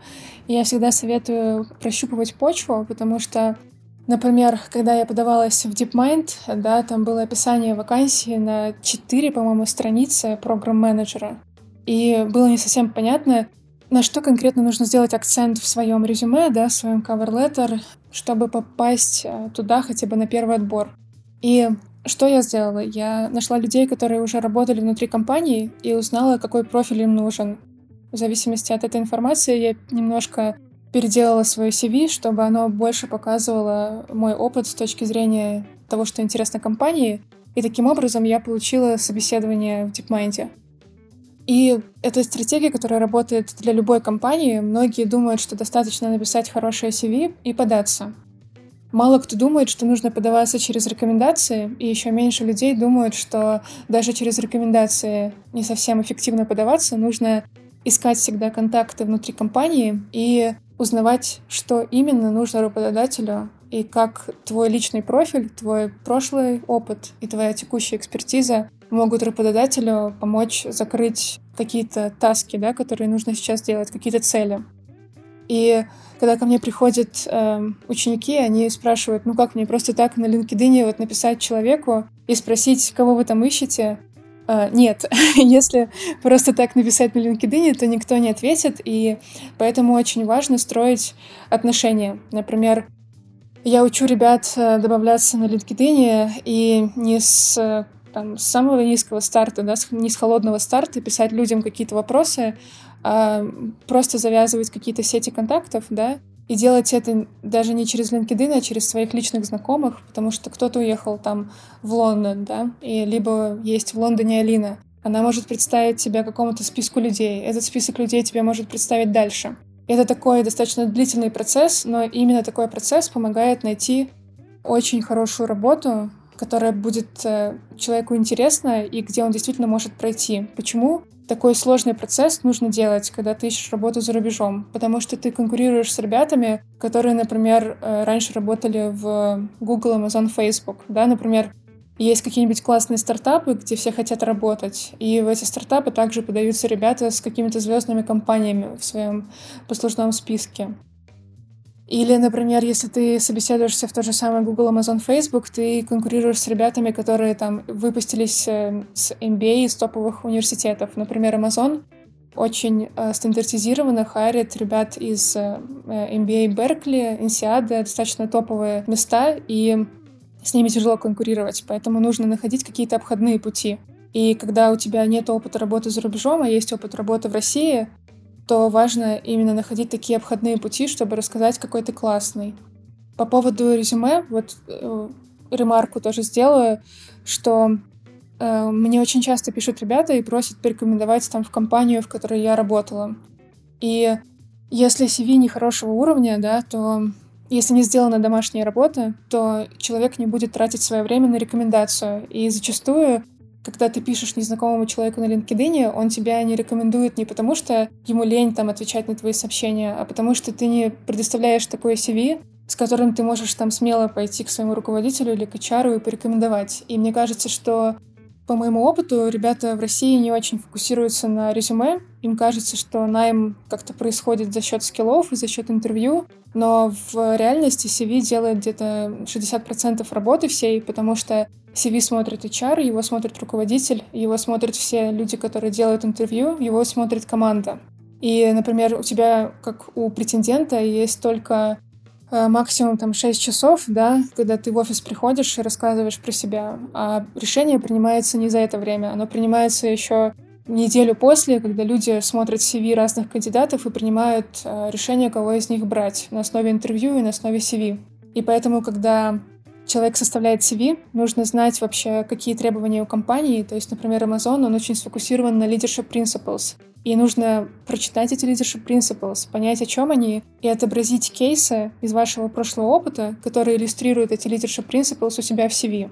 И я всегда советую прощупывать почву, потому что, например, когда я подавалась в DeepMind, да, там было описание вакансии на 4, по-моему, страницы программ-менеджера. И было не совсем понятно, на что конкретно нужно сделать акцент в своем резюме, да, в своем cover letter, чтобы попасть э, туда хотя бы на первый отбор. И что я сделала? Я нашла людей, которые уже работали внутри компании, и узнала, какой профиль им нужен. В зависимости от этой информации я немножко переделала свое CV, чтобы оно больше показывало мой опыт с точки зрения того, что интересно компании. И таким образом я получила собеседование в DeepMind. И это стратегия, которая работает для любой компании. Многие думают, что достаточно написать хорошее CV и податься. Мало кто думает, что нужно подаваться через рекомендации, и еще меньше людей думают, что даже через рекомендации не совсем эффективно подаваться, нужно искать всегда контакты внутри компании и узнавать, что именно нужно работодателю, и как твой личный профиль, твой прошлый опыт и твоя текущая экспертиза могут работодателю помочь закрыть какие-то таски, да, которые нужно сейчас делать, какие-то цели. И когда ко мне приходят э, ученики, они спрашивают, ну как мне просто так на LinkedIn вот написать человеку и спросить, кого вы там ищете? Uh, нет, [LAUGHS] если просто так написать на LinkedIn, то никто не ответит, и поэтому очень важно строить отношения. Например, я учу ребят э, добавляться на LinkedIn и не с там, с самого низкого старта, да, не с холодного старта писать людям какие-то вопросы, а просто завязывать какие-то сети контактов, да, и делать это даже не через LinkedIn, а через своих личных знакомых, потому что кто-то уехал там в Лондон, да, и либо есть в Лондоне Алина. Она может представить тебя какому-то списку людей. Этот список людей тебе может представить дальше. Это такой достаточно длительный процесс, но именно такой процесс помогает найти очень хорошую работу, которая будет э, человеку интересна и где он действительно может пройти. Почему? такой сложный процесс нужно делать, когда ты ищешь работу за рубежом, потому что ты конкурируешь с ребятами, которые, например, э, раньше работали в Google, Amazon, Facebook, да, например, есть какие-нибудь классные стартапы, где все хотят работать, и в эти стартапы также подаются ребята с какими-то звездными компаниями в своем послужном списке. Или, например, если ты собеседуешься в то же самое Google, Amazon, Facebook, ты конкурируешь с ребятами, которые там выпустились э, с MBA из топовых университетов. Например, Amazon очень э, стандартизированно харит ребят из э, MBA Беркли, Инсиады, достаточно топовые места, и с ними тяжело конкурировать, поэтому нужно находить какие-то обходные пути. И когда у тебя нет опыта работы за рубежом, а есть опыт работы в России, то важно именно находить такие обходные пути, чтобы рассказать, какой ты классный. По поводу резюме, вот э, ремарку тоже сделаю, что э, мне очень часто пишут ребята и просят порекомендовать там в компанию, в которой я работала. И если CV не хорошего уровня, да, то если не сделана домашняя работа, то человек не будет тратить свое время на рекомендацию. И зачастую когда ты пишешь незнакомому человеку на LinkedIn, он тебя не рекомендует не потому, что ему лень там отвечать на твои сообщения, а потому что ты не предоставляешь такое CV, с которым ты можешь там смело пойти к своему руководителю или к HR и порекомендовать. И мне кажется, что по моему опыту, ребята в России не очень фокусируются на резюме. Им кажется, что найм как-то происходит за счет скиллов и за счет интервью, но в реальности CV делает где-то 60% работы всей, потому что CV смотрит HR, его смотрит руководитель, его смотрят все люди, которые делают интервью, его смотрит команда. И, например, у тебя, как у претендента, есть только максимум там 6 часов, да, когда ты в офис приходишь и рассказываешь про себя. А решение принимается не за это время, оно принимается еще неделю после, когда люди смотрят CV разных кандидатов и принимают э, решение, кого из них брать на основе интервью и на основе CV. И поэтому, когда человек составляет CV, нужно знать вообще, какие требования у компании. То есть, например, Amazon, он очень сфокусирован на leadership principles. И нужно прочитать эти leadership principles, понять, о чем они, и отобразить кейсы из вашего прошлого опыта, которые иллюстрируют эти leadership principles у себя в CV.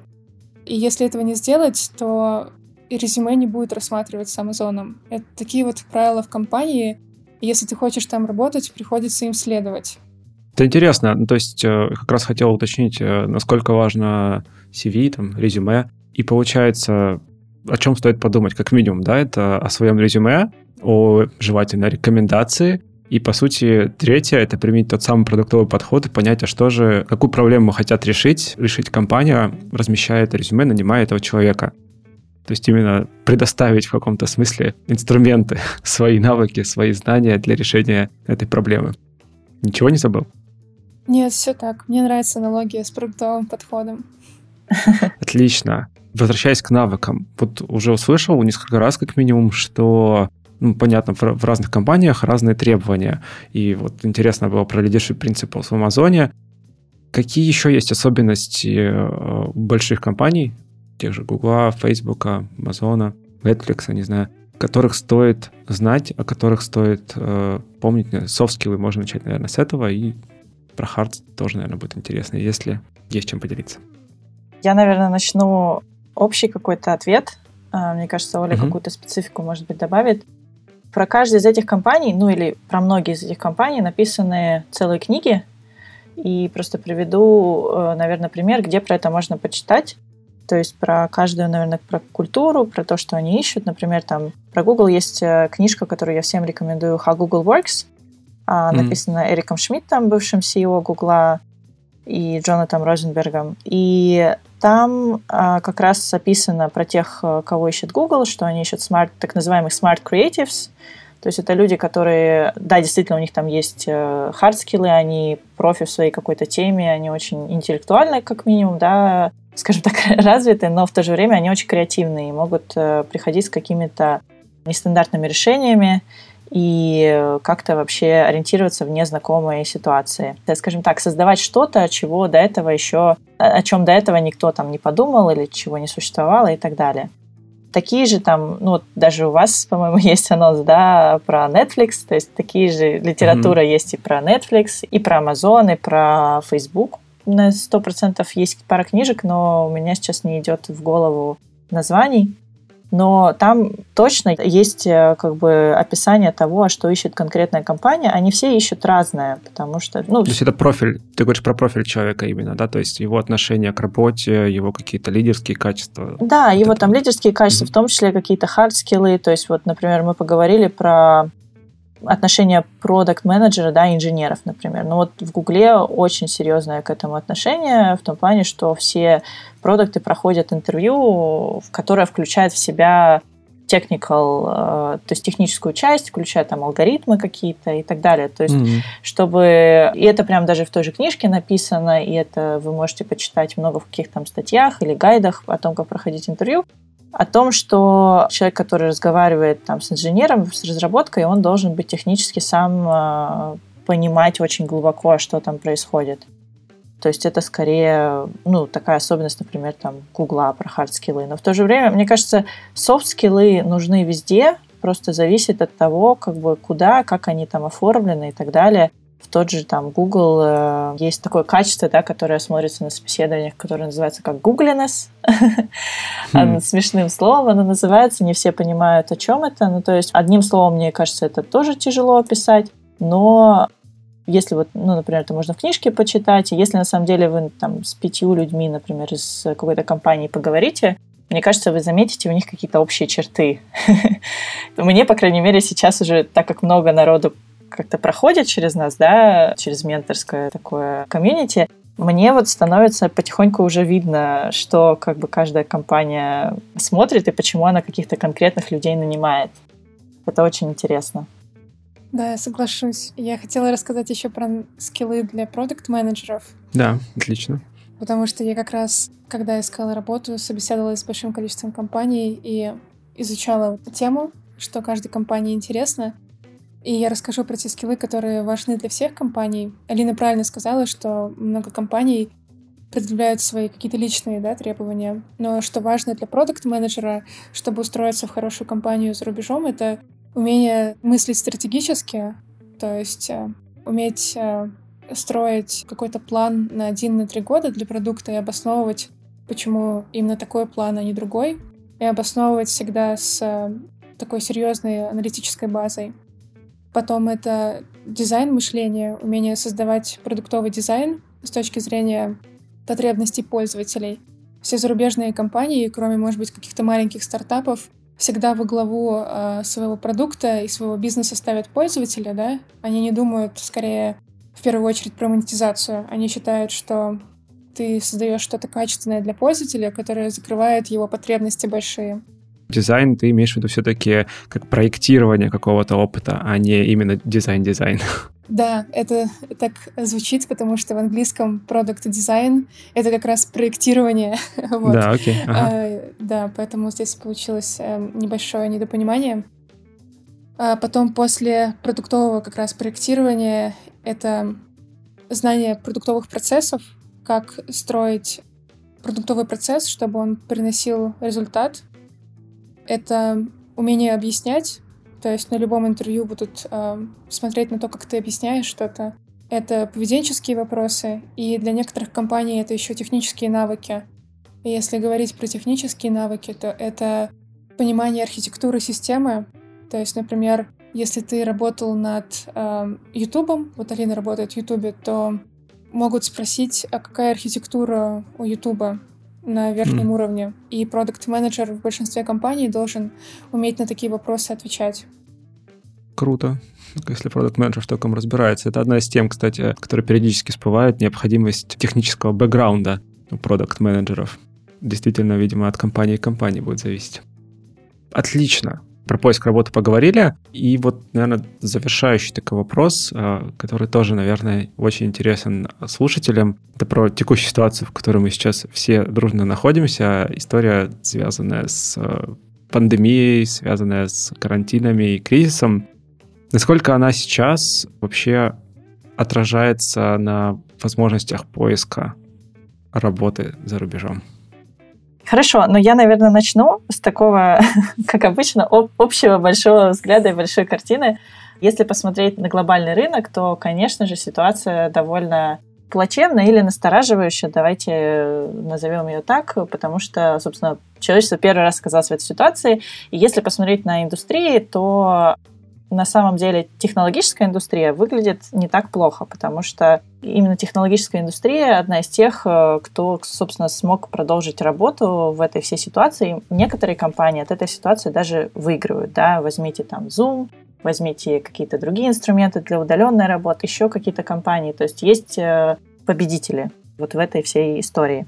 И если этого не сделать, то резюме не будет рассматриваться Амазоном. Это такие вот правила в компании. И если ты хочешь там работать, приходится им следовать. Это интересно. Ну, то есть э, как раз хотел уточнить, э, насколько важно CV, там, резюме. И получается, о чем стоит подумать, как минимум, да, это о своем резюме, о желательно рекомендации, и, по сути, третье — это применить тот самый продуктовый подход и понять, а что же, какую проблему хотят решить, решить компания, размещая это резюме, нанимая этого человека. То есть именно предоставить в каком-то смысле инструменты, [LAUGHS] свои навыки, свои знания для решения этой проблемы. Ничего не забыл? Нет, все так. Мне нравится аналогия с продуктовым подходом. Отлично. Возвращаясь к навыкам, вот уже услышал несколько раз как минимум, что ну, понятно, в, разных компаниях разные требования. И вот интересно было про leadership principles в Амазоне. Какие еще есть особенности э, больших компаний, тех же Гугла, Фейсбука, Амазона, Netflix, не знаю, которых стоит знать, о которых стоит э, помнить. Софт-скиллы можно начать, наверное, с этого и про хард тоже, наверное, будет интересно, если есть чем поделиться. Я, наверное, начну общий какой-то ответ. А, мне кажется, Оля uh-huh. какую-то специфику, может быть, добавит. Про каждую из этих компаний, ну или про многие из этих компаний написаны целые книги. И просто приведу, э, наверное, пример, где про это можно почитать. То есть про каждую, наверное, про культуру, про то, что они ищут. Например, там про Google есть э, книжка, которую я всем рекомендую, How Google Works mm-hmm. написано Эриком Шмидтом, бывшим CEO Гугла, и Джонатаном Розенбергом. И там а, как раз описано про тех, э, кого ищет Google, что они ищут smart, так называемых smart creatives. То есть это люди, которые, да, действительно, у них там есть хардскиллы, э, они профи в своей какой-то теме, они очень интеллектуальные, как минимум, да, скажем так, [LAUGHS] развиты, но в то же время они очень креативные и могут э, приходить с какими-то нестандартными решениями и как-то вообще ориентироваться в незнакомые ситуации. Скажем так, создавать что-то, чего до этого еще, о чем до этого никто там не подумал или чего не существовало и так далее. Такие же там, ну вот даже у вас, [LAUGHS] по-моему, есть анонс, да, про Netflix, то есть такие же литература mm-hmm. есть и про Netflix, и про Amazon, и про Facebook. На сто процентов есть пара книжек, но у меня сейчас не идет в голову названий. Но там точно есть э, как бы описание того, что ищет конкретная компания. Они все ищут разное, потому что... Ну, то есть это профиль, ты говоришь про профиль человека именно, да? То есть его отношение к работе, его какие-то лидерские качества. Да, вот его это... там лидерские качества, mm-hmm. в том числе какие-то хард-скиллы. То есть вот, например, мы поговорили про отношение продукт-менеджера, да, инженеров, например. Ну вот в Гугле очень серьезное к этому отношение, в том плане, что все продукты проходят интервью, в которое включает в себя technical, э, то есть техническую часть, включая там алгоритмы какие-то и так далее. То есть, mm-hmm. чтобы... И это прям даже в той же книжке написано, и это вы можете почитать много в каких-то там статьях или гайдах о том, как проходить интервью о том, что человек, который разговаривает там с инженером, с разработкой, он должен быть технически сам э, понимать очень глубоко, что там происходит. То есть это скорее, ну, такая особенность, например, там, Гугла про хард-скиллы. Но в то же время, мне кажется, софт-скиллы нужны везде, просто зависит от того, как бы куда, как они там оформлены и так далее в тот же там Google э, есть такое качество, да, которое смотрится на собеседованиях, которое называется как googliness. Хм. Смешным словом оно называется, не все понимают, о чем это. Ну, то есть, одним словом, мне кажется, это тоже тяжело описать, но если вот, ну, например, это можно в книжке почитать, и если на самом деле вы там с пятью людьми, например, из какой-то компании поговорите, мне кажется, вы заметите у них какие-то общие черты. [LAUGHS] Мне, по крайней мере, сейчас уже, так как много народу как-то проходит через нас, да, через менторское такое комьюнити, мне вот становится потихоньку уже видно, что как бы каждая компания смотрит и почему она каких-то конкретных людей нанимает. Это очень интересно. Да, я соглашусь. Я хотела рассказать еще про скиллы для продукт-менеджеров. Да, отлично. Потому что я как раз, когда искала работу, собеседовалась с большим количеством компаний и изучала эту тему, что каждой компании интересно. И я расскажу про те скиллы, которые важны для всех компаний. Алина правильно сказала, что много компаний предъявляют свои какие-то личные да, требования. Но что важно для продукт-менеджера, чтобы устроиться в хорошую компанию за рубежом, это умение мыслить стратегически, то есть э, уметь э, строить какой-то план на один, на три года для продукта и обосновывать, почему именно такой план, а не другой, и обосновывать всегда с э, такой серьезной аналитической базой. Потом это дизайн мышления, умение создавать продуктовый дизайн с точки зрения потребностей пользователей. Все зарубежные компании, кроме, может быть, каких-то маленьких стартапов, всегда во главу э, своего продукта и своего бизнеса ставят пользователя, да? Они не думают скорее в первую очередь про монетизацию. Они считают, что ты создаешь что-то качественное для пользователя, которое закрывает его потребности большие дизайн ты имеешь в виду все-таки как проектирование какого-то опыта, а не именно дизайн-дизайн. [LAUGHS] Да, это так звучит, потому что в английском продукт дизайн это как раз проектирование. [LAUGHS] вот. Да, окей. Ага. А, да, поэтому здесь получилось э, небольшое недопонимание. А потом после продуктового как раз проектирования это знание продуктовых процессов, как строить продуктовый процесс, чтобы он приносил результат, это умение объяснять. То есть на любом интервью будут э, смотреть на то, как ты объясняешь что-то. Это поведенческие вопросы, и для некоторых компаний это еще технические навыки. И если говорить про технические навыки, то это понимание архитектуры системы. То есть, например, если ты работал над э, YouTube, вот Алина работает в YouTube, то могут спросить, а какая архитектура у YouTube, на верхнем mm. уровне. И продукт-менеджер в большинстве компаний должен уметь на такие вопросы отвечать. Круто если продукт менеджер в таком разбирается. Это одна из тем, кстати, которая периодически всплывает, необходимость технического бэкграунда у продукт менеджеров Действительно, видимо, от компании к компании будет зависеть. Отлично. Про поиск работы поговорили. И вот, наверное, завершающий такой вопрос, э, который тоже, наверное, очень интересен слушателям. Это про текущую ситуацию, в которой мы сейчас все дружно находимся. История, связанная с э, пандемией, связанная с карантинами и кризисом. Насколько она сейчас вообще отражается на возможностях поиска работы за рубежом? Хорошо, но я, наверное, начну с такого, [LAUGHS] как обычно, общего большого взгляда и большой картины. Если посмотреть на глобальный рынок, то, конечно же, ситуация довольно плачевно или настораживающе, давайте назовем ее так, потому что, собственно, человечество первый раз оказалось в этой ситуации. И если посмотреть на индустрии, то на самом деле технологическая индустрия выглядит не так плохо, потому что именно технологическая индустрия одна из тех, э, кто, собственно, смог продолжить работу в этой всей ситуации. Некоторые компании от этой ситуации даже выигрывают. Да? Возьмите там Zoom, возьмите какие-то другие инструменты для удаленной работы, еще какие-то компании. То есть есть э, победители вот в этой всей истории.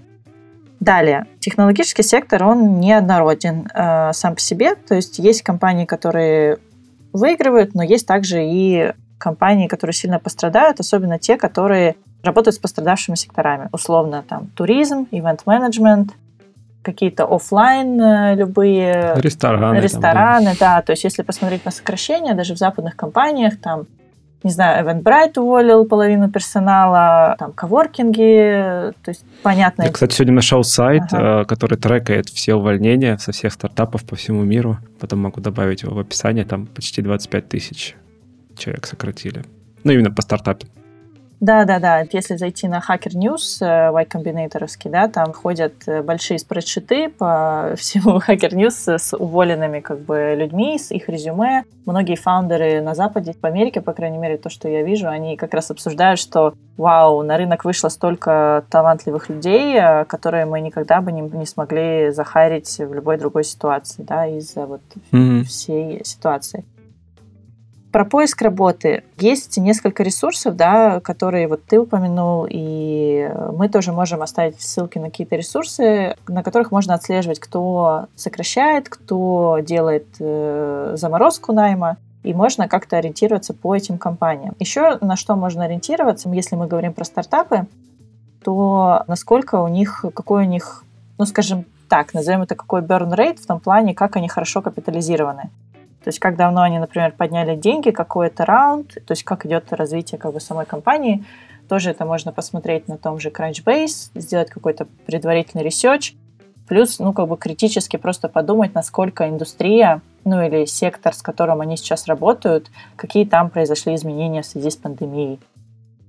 Далее, технологический сектор, он неоднороден э, сам по себе. То есть есть компании, которые выигрывают, но есть также и компании, которые сильно пострадают, особенно те, которые работают с пострадавшими секторами. Условно, там, туризм, ивент-менеджмент, какие-то офлайн э, любые рестораны, рестораны там, да. да. То есть, если посмотреть на сокращения, даже в западных компаниях, там, не знаю, Eventbrite уволил половину персонала, там, коворкинги, то есть, понятно. Я, кстати, сегодня нашел сайт, ага. Э, который трекает все увольнения со всех стартапов по всему миру. Потом могу добавить его в описание, там почти 25 тысяч человек сократили. Ну, именно по стартапам. Да, да, да. Если зайти на Hacker News э, Y Combinator, да, там ходят э, большие спредшиты по [LAUGHS] всему Hacker News с уволенными как бы людьми, с их резюме. Многие фаундеры на Западе, в Америке, по крайней мере, то, что я вижу, они как раз обсуждают, что вау, на рынок вышло столько талантливых людей, э, которые мы никогда бы не, не смогли захарить в любой другой ситуации, да, из-за вот mm-hmm. всей ситуации. Про поиск работы. Есть несколько ресурсов, да, которые вот ты упомянул, и мы тоже можем оставить ссылки на какие-то ресурсы, на которых можно отслеживать, кто сокращает, кто делает э, заморозку найма, и можно как-то ориентироваться по этим компаниям. Еще на что можно ориентироваться, если мы говорим про стартапы, то насколько у них, какой у них, ну, скажем так, назовем это какой burn rate в том плане, как они хорошо капитализированы. То есть как давно они, например, подняли деньги, какой это раунд, то есть как идет развитие как бы самой компании. Тоже это можно посмотреть на том же Crunchbase, сделать какой-то предварительный research. Плюс, ну, как бы критически просто подумать, насколько индустрия, ну, или сектор, с которым они сейчас работают, какие там произошли изменения в связи с пандемией.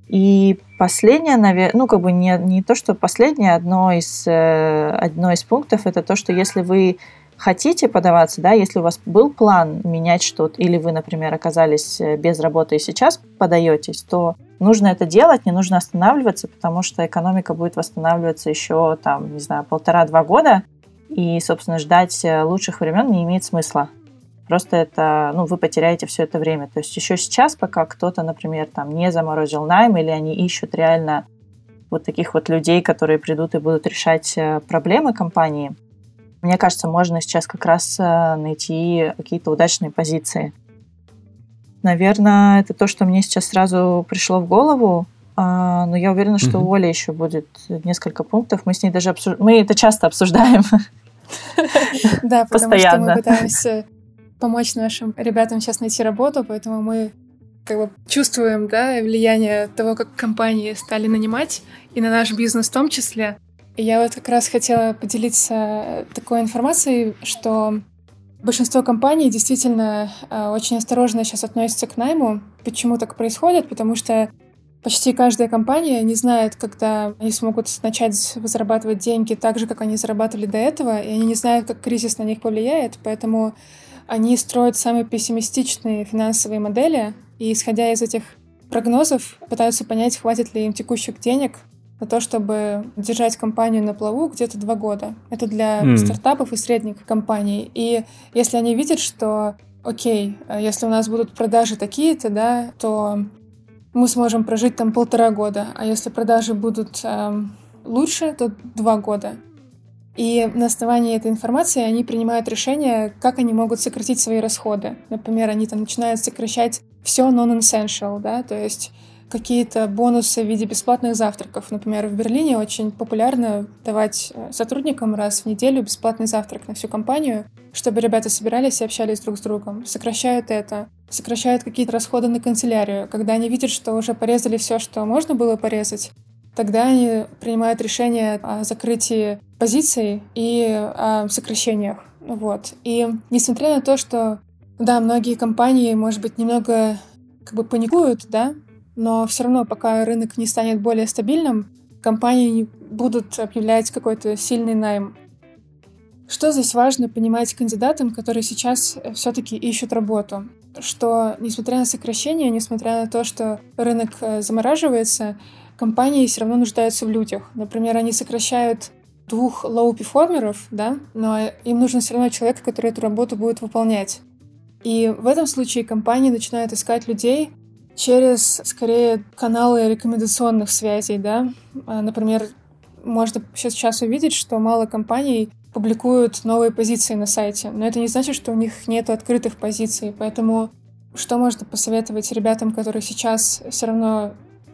И последнее, наверное, ну, как бы не, не то, что последнее, одно из, э, одно из пунктов, это то, что если вы хотите подаваться, да, если у вас был план менять что-то, или вы, например, оказались э, без работы и сейчас подаетесь, то нужно это делать, не нужно останавливаться, потому что экономика будет восстанавливаться еще, там, не знаю, полтора-два года, и, собственно, ждать э, лучших времен не имеет смысла. Просто это, ну, вы потеряете все это время. То есть еще сейчас, пока кто-то, например, там не заморозил найм, или они ищут реально вот таких вот людей, которые придут и будут решать э, проблемы компании, мне кажется, можно сейчас как раз э, найти какие-то удачные позиции. Наверное, это то, что мне сейчас сразу пришло в голову. А, но я уверена, что у Оли еще будет несколько пунктов. Мы с ней даже обсуж... мы это часто обсуждаем. [LAUGHS] Да, потому что мы пытаемся помочь нашим ребятам сейчас найти работу, поэтому мы как бы чувствуем да, влияние того, как компании стали нанимать, и на наш бизнес в том числе. Я вот как раз хотела поделиться такой информацией, что большинство компаний действительно э, очень осторожно сейчас относятся к найму. Почему так происходит? Потому что почти каждая компания не знает, когда они смогут начать зарабатывать деньги так же, как они зарабатывали до этого, и они не знают, как кризис на них повлияет, поэтому они строят самые пессимистичные финансовые модели, и исходя из этих прогнозов пытаются понять, хватит ли им текущих денег на то, чтобы держать компанию на плаву где-то два года. Это для mm. стартапов и средних компаний. И если они видят, что, окей, э, если у нас будут продажи такие-то, да, то мы сможем прожить там полтора года, а если продажи будут э, лучше, то два года. И на основании этой информации они принимают решение, как они могут сократить свои расходы. Например, они там начинают сокращать все non-essential, да, то есть какие-то бонусы в виде бесплатных завтраков. Например, в Берлине очень популярно давать э, сотрудникам раз в неделю бесплатный завтрак на всю компанию, чтобы ребята собирались и общались друг с другом. Сокращают это. Сокращают какие-то расходы на канцелярию. Когда они видят, что уже порезали все, что можно было порезать, тогда они принимают решение о закрытии позиций и о сокращениях. Вот. И несмотря на то, что, да, многие компании, может быть, немного как бы паникуют, да, но все равно, пока рынок не станет более стабильным, компании будут объявлять какой-то сильный найм. Что здесь важно понимать кандидатам, которые сейчас все-таки ищут работу? Что, несмотря на сокращение, несмотря на то, что рынок э, замораживается, компании все равно нуждаются в людях. Например, они сокращают двух low-performer ов, да, но им нужен все равно человек, который эту работу будет выполнять. И в этом случае компании начинают искать людей через, скорее, каналы рекомендационных связей, да. А, например, можно сейчас увидеть, что мало компаний публикуют новые позиции на сайте, но это не значит, что у них нет открытых позиций, поэтому что можно посоветовать ребятам, которые сейчас все равно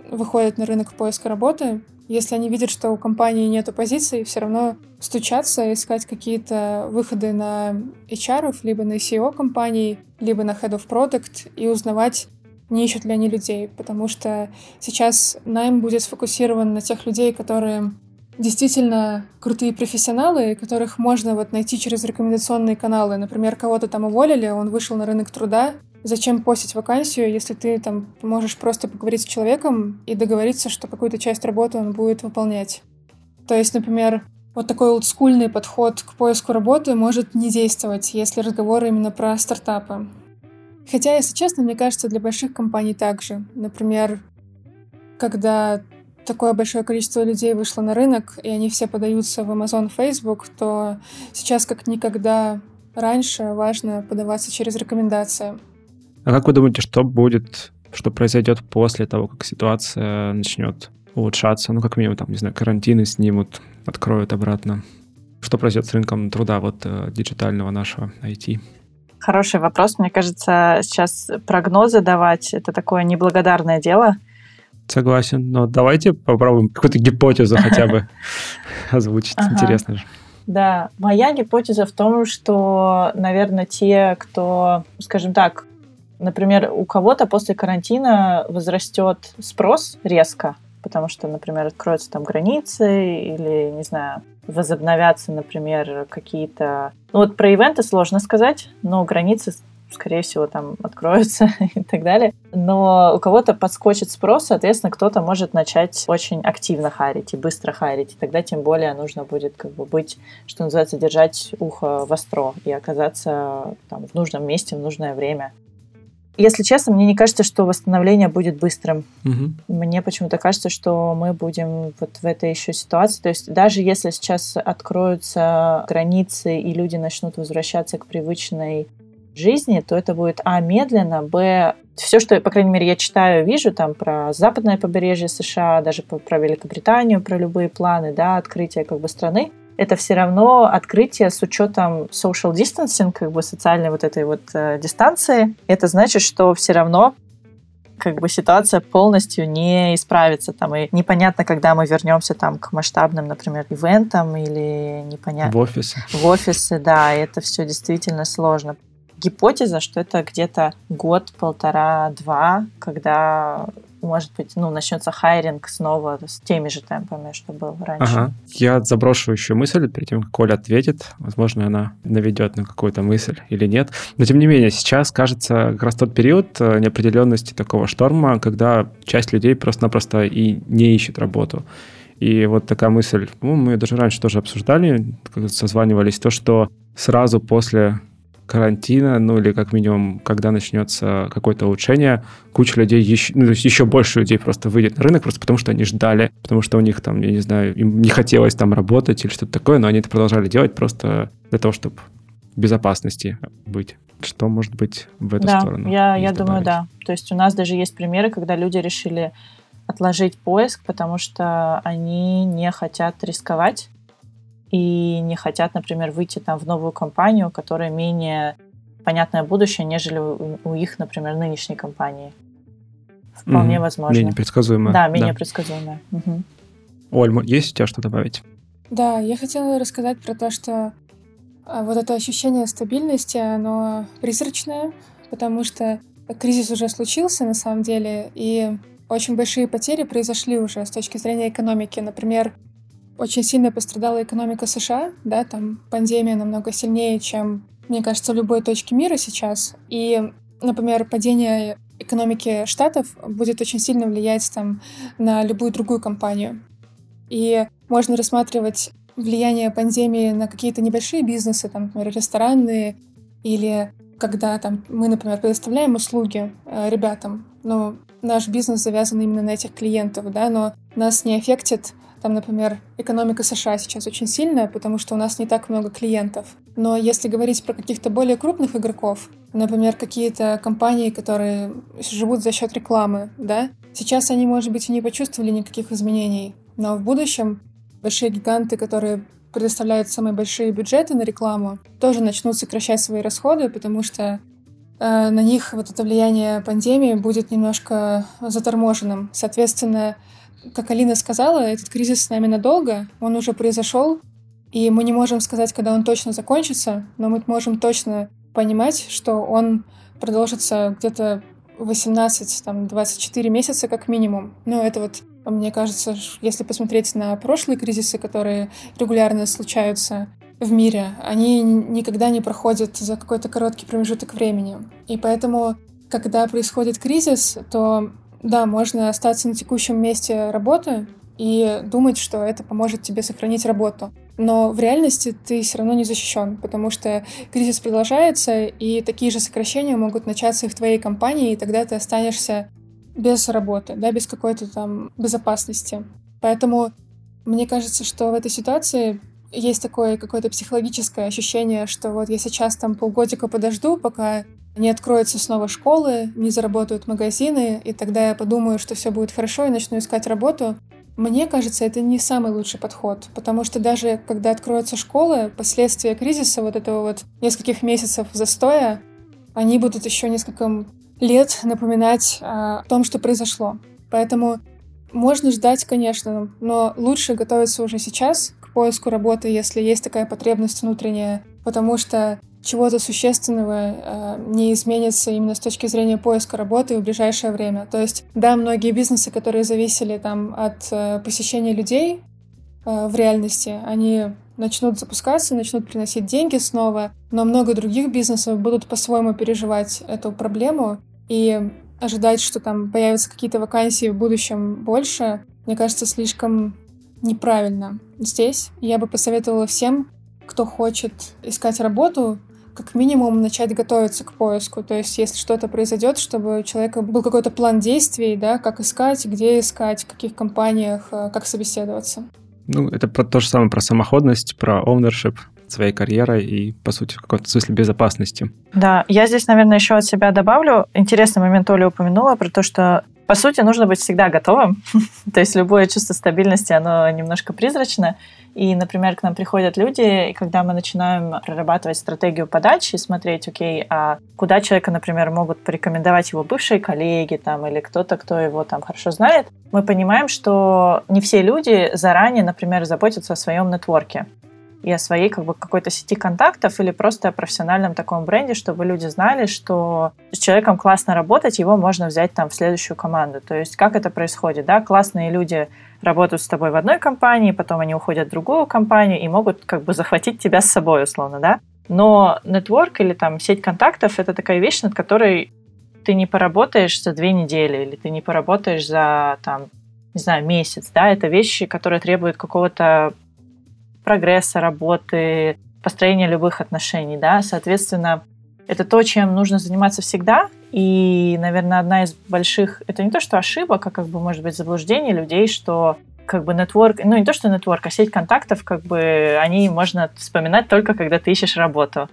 выходят на рынок поиска работы, если они видят, что у компании нет позиций, все равно стучаться, искать какие-то выходы на HR, либо на SEO компаний, либо на Head of Product и узнавать, не ищут ли они людей, потому что сейчас найм будет сфокусирован на тех людей, которые действительно крутые профессионалы, которых можно вот найти через рекомендационные каналы. Например, кого-то там уволили, он вышел на рынок труда, Зачем постить вакансию, если ты там можешь просто поговорить с человеком и договориться, что какую-то часть работы он будет выполнять? То есть, например, вот такой олдскульный подход к поиску работы может не действовать, если разговор именно про стартапы. Хотя, если честно, мне кажется, для больших компаний также. Например, когда такое большое количество людей вышло на рынок, и они все подаются в Amazon, Facebook, то сейчас как никогда раньше важно подаваться через рекомендации. А как вы думаете, что будет, что произойдет после того, как ситуация начнет улучшаться? Ну, как минимум, там, не знаю, карантины снимут, откроют обратно. Что произойдет с рынком труда вот э, диджитального нашего IT? Хороший вопрос. Мне кажется, сейчас прогнозы давать — это такое неблагодарное дело. Согласен. Но давайте попробуем какую-то гипотезу хотя бы [LAUGHS] озвучить. Интересно же. Да, моя гипотеза в том, что, наверное, те, кто, скажем так, Например, у кого-то после карантина возрастет спрос резко, потому что, например, откроются там границы или, не знаю, возобновятся, например, какие-то... Ну вот про ивенты сложно сказать, но границы скорее всего, там откроются [LAUGHS] и так далее. Но у кого-то подскочит спрос, соответственно, кто-то может начать очень активно харить и быстро харить. И тогда тем более нужно будет как бы быть, что называется, держать ухо востро и оказаться там, в нужном месте в нужное время. Если честно, мне не кажется, что восстановление будет быстрым. Угу. Мне почему-то кажется, что мы будем вот в этой еще ситуации. То есть даже если сейчас откроются границы и люди начнут возвращаться к привычной жизни, то это будет а медленно, б все, что, по крайней мере, я читаю, вижу там про западное побережье США, даже про Великобританию, про любые планы, да, открытия как бы страны, это все равно открытие с учетом social distancing, как бы социальной вот этой вот э, дистанции. Это значит, что все равно как бы ситуация полностью не исправится. Там, и непонятно, когда мы вернемся там к масштабным, например, ивентам или непонятно... В офисы. В офисы, да, это все действительно сложно. Гипотеза, что это где-то год, полтора, два, когда может быть, ну, начнется хайринг снова с теми же темпами, что был раньше. Ага. Я заброшу еще мысль перед тем, как Коля ответит. Возможно, она наведет на какую-то мысль или нет. Но, тем не менее, сейчас, кажется, как раз тот период э, неопределенности такого шторма, когда часть людей просто-напросто и не ищет работу. И вот такая мысль, ну, мы даже раньше тоже обсуждали, созванивались, то, что сразу после карантина, ну или как минимум, когда начнется какое-то улучшение, куча людей, еще, ну, то есть еще больше людей просто выйдет на рынок, просто потому что они ждали, потому что у них там, я не знаю, им не хотелось там работать или что-то такое, но они это продолжали делать просто для того, чтобы безопасности быть. Что может быть в эту да, сторону? Я, я думаю, да. То есть у нас даже есть примеры, когда люди решили отложить поиск, потому что они не хотят рисковать и не хотят, например, выйти там в новую компанию, которая менее понятное будущее, нежели у, их, например, нынешней компании. Вполне mm возможно. Менее предсказуемое. Да, менее да. предсказуемое. Угу. Оль, есть у тебя что добавить? Да, я хотела рассказать про то, что а, вот это ощущение стабильности, оно призрачное, потому что кризис уже случился на самом деле, и очень большие потери произошли уже с точки зрения экономики. Например, очень сильно пострадала экономика США, да, там пандемия намного сильнее, чем, мне кажется, в любой точке мира сейчас. И, например, падение экономики Штатов будет очень сильно влиять там, на любую другую компанию. И можно рассматривать влияние пандемии на какие-то небольшие бизнесы, там, например, ресторанные, или когда там, мы, например, предоставляем услуги э, ребятам, но наш бизнес завязан именно на этих клиентов, да, но нас не аффектит там, например, экономика США сейчас очень сильная, потому что у нас не так много клиентов. Но если говорить про каких-то более крупных игроков, например, какие-то компании, которые живут за счет рекламы, да, сейчас они, может быть, и не почувствовали никаких изменений, но в будущем большие гиганты, которые предоставляют самые большие бюджеты на рекламу, тоже начнут сокращать свои расходы, потому что э, на них вот это влияние пандемии будет немножко заторможенным. Соответственно, как Алина сказала, этот кризис с нами надолго, он уже произошел, и мы не можем сказать, когда он точно закончится, но мы можем точно понимать, что он продолжится где-то 18-24 месяца как минимум. Ну, это вот, мне кажется, если посмотреть на прошлые кризисы, которые регулярно случаются в мире, они никогда не проходят за какой-то короткий промежуток времени. И поэтому, когда происходит кризис, то да, можно остаться на текущем месте работы и думать, что это поможет тебе сохранить работу. Но в реальности ты все равно не защищен, потому что кризис продолжается, и такие же сокращения могут начаться и в твоей компании, и тогда ты останешься без работы, да, без какой-то там безопасности. Поэтому мне кажется, что в этой ситуации есть такое какое-то психологическое ощущение, что вот я сейчас там полгодика подожду, пока не откроются снова школы, не заработают магазины, и тогда я подумаю, что все будет хорошо и начну искать работу. Мне кажется, это не самый лучший подход, потому что даже когда откроются школы, последствия кризиса, вот этого вот нескольких месяцев застоя, они будут еще несколько лет напоминать а, о том, что произошло. Поэтому можно ждать, конечно, но лучше готовиться уже сейчас к поиску работы, если есть такая потребность внутренняя, потому что чего-то существенного э, не изменится именно с точки зрения поиска работы в ближайшее время. То есть, да, многие бизнесы, которые зависели там от э, посещения людей э, в реальности, они начнут запускаться, начнут приносить деньги снова, но много других бизнесов будут по-своему переживать эту проблему и ожидать, что там появятся какие-то вакансии в будущем больше, мне кажется, слишком неправильно. Здесь я бы посоветовала всем, кто хочет искать работу, как минимум начать готовиться к поиску. То есть, если что-то произойдет, чтобы у человека был какой-то план действий, да, как искать, где искать, в каких компаниях, э, как собеседоваться. Ну, это про то же самое про самоходность, про ownership своей карьерой и, по сути, в каком-то смысле безопасности. Да, я здесь, наверное, еще от себя добавлю. Интересный момент Оля упомянула про то, что по сути, нужно быть всегда готовым. [LAUGHS] То есть любое чувство стабильности, оно немножко призрачно. И, например, к нам приходят люди, и когда мы начинаем прорабатывать стратегию подачи, смотреть, окей, а куда человека, например, могут порекомендовать его бывшие коллеги там, или кто-то, кто его там хорошо знает, мы понимаем, что не все люди заранее, например, заботятся о своем нетворке и о своей как бы какой-то сети контактов или просто о профессиональном таком бренде, чтобы люди знали, что с человеком классно работать, его можно взять там в следующую команду. То есть как это происходит, да, классные люди работают с тобой в одной компании, потом они уходят в другую компанию и могут как бы захватить тебя с собой, условно, да. Но нетворк или там сеть контактов — это такая вещь, над которой ты не поработаешь за две недели или ты не поработаешь за там не знаю, месяц, да, это вещи, которые требуют какого-то прогресса работы, построения любых отношений, да, соответственно, это то, чем нужно заниматься всегда, и, наверное, одна из больших, это не то, что ошибок, а как бы, может быть, заблуждение людей, что как бы нетворк, ну не то, что нетворк, а сеть контактов, как бы они можно вспоминать только, когда ты ищешь работу.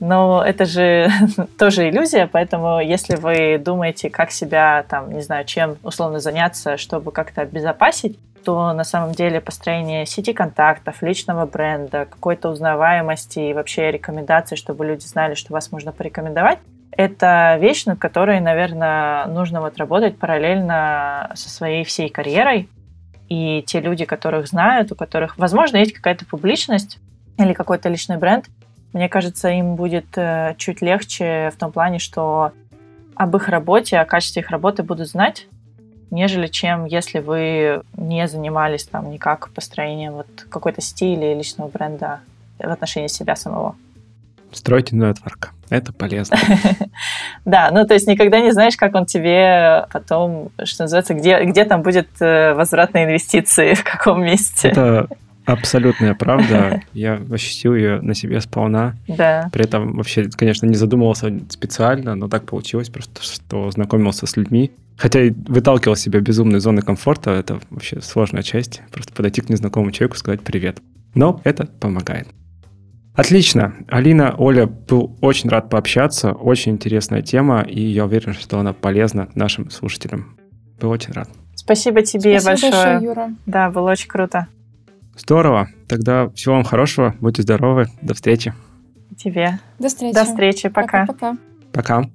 Но это же [LAUGHS] тоже иллюзия, поэтому если вы думаете, как себя, там, не знаю, чем условно заняться, чтобы как-то обезопасить, то на самом деле построение сети контактов, личного бренда, какой-то узнаваемости и вообще рекомендаций, чтобы люди знали, что вас можно порекомендовать, это вещь, над которой, наверное, нужно вот работать параллельно со своей всей карьерой. И те люди, которых знают, у которых, возможно, есть какая-то публичность или какой-то личный бренд, мне кажется, им будет э, чуть легче в том плане, что об их работе, о качестве их работы будут знать, нежели чем если вы не занимались там никак построением вот какой-то стиля личного бренда в отношении себя самого. Стройте нетворк. Это полезно. [LAUGHS] Да, ну то есть никогда не знаешь, как он тебе потом, что называется, где, где там будет э, возвратные инвестиции, [LAUGHS] в каком месте. Это [LAUGHS] абсолютная правда. Я ощутил ее на себе сполна. Да. При этом вообще, конечно, не задумывался специально, но так получилось просто, что знакомился с людьми. Хотя и выталкивал себя безумной зоны комфорта, это вообще сложная часть. Просто подойти к незнакомому человеку и сказать привет. Но это помогает. Отлично. Алина, Оля, был очень рад пообщаться. Очень интересная тема, и я уверен, что она полезна нашим слушателям. Был очень рад. Спасибо тебе Спасибо большое. большое, Юра. Да, было очень круто. Здорово. Тогда всего вам хорошего. Будьте здоровы. До встречи. Тебе. До встречи. До встречи. Пока. Пока-пока. Пока.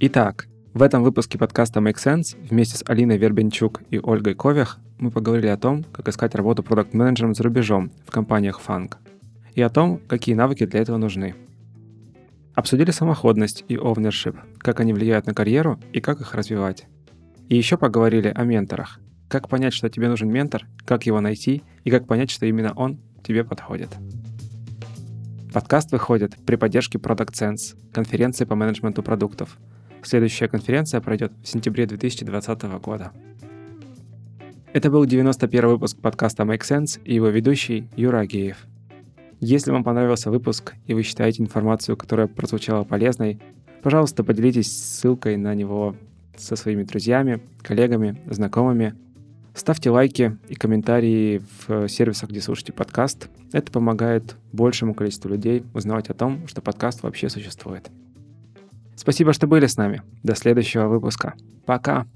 Итак, в этом выпуске подкаста Make Sense вместе с Алиной Вербенчук и Ольгой Ковях мы поговорили о том, как искать работу продукт-менеджером за рубежом в компаниях Funk и о том, какие навыки для этого нужны. Обсудили самоходность и ownership, как они влияют на карьеру и как их развивать. И еще поговорили о менторах. Как понять, что тебе нужен ментор, как его найти и как понять, что именно он тебе подходит. Подкаст выходит при поддержке Product Sense, конференции по менеджменту продуктов. Следующая конференция пройдет в сентябре 2020 года. Это был 91 выпуск подкаста Make Sense и его ведущий Юра Агеев. Если вам понравился выпуск и вы считаете информацию, которая прозвучала полезной, пожалуйста, поделитесь ссылкой на него со своими друзьями, коллегами, знакомыми. Ставьте лайки и комментарии в сервисах, где слушаете подкаст. Это помогает большему количеству людей узнавать о том, что подкаст вообще существует. Спасибо, что были с нами. До следующего выпуска. Пока!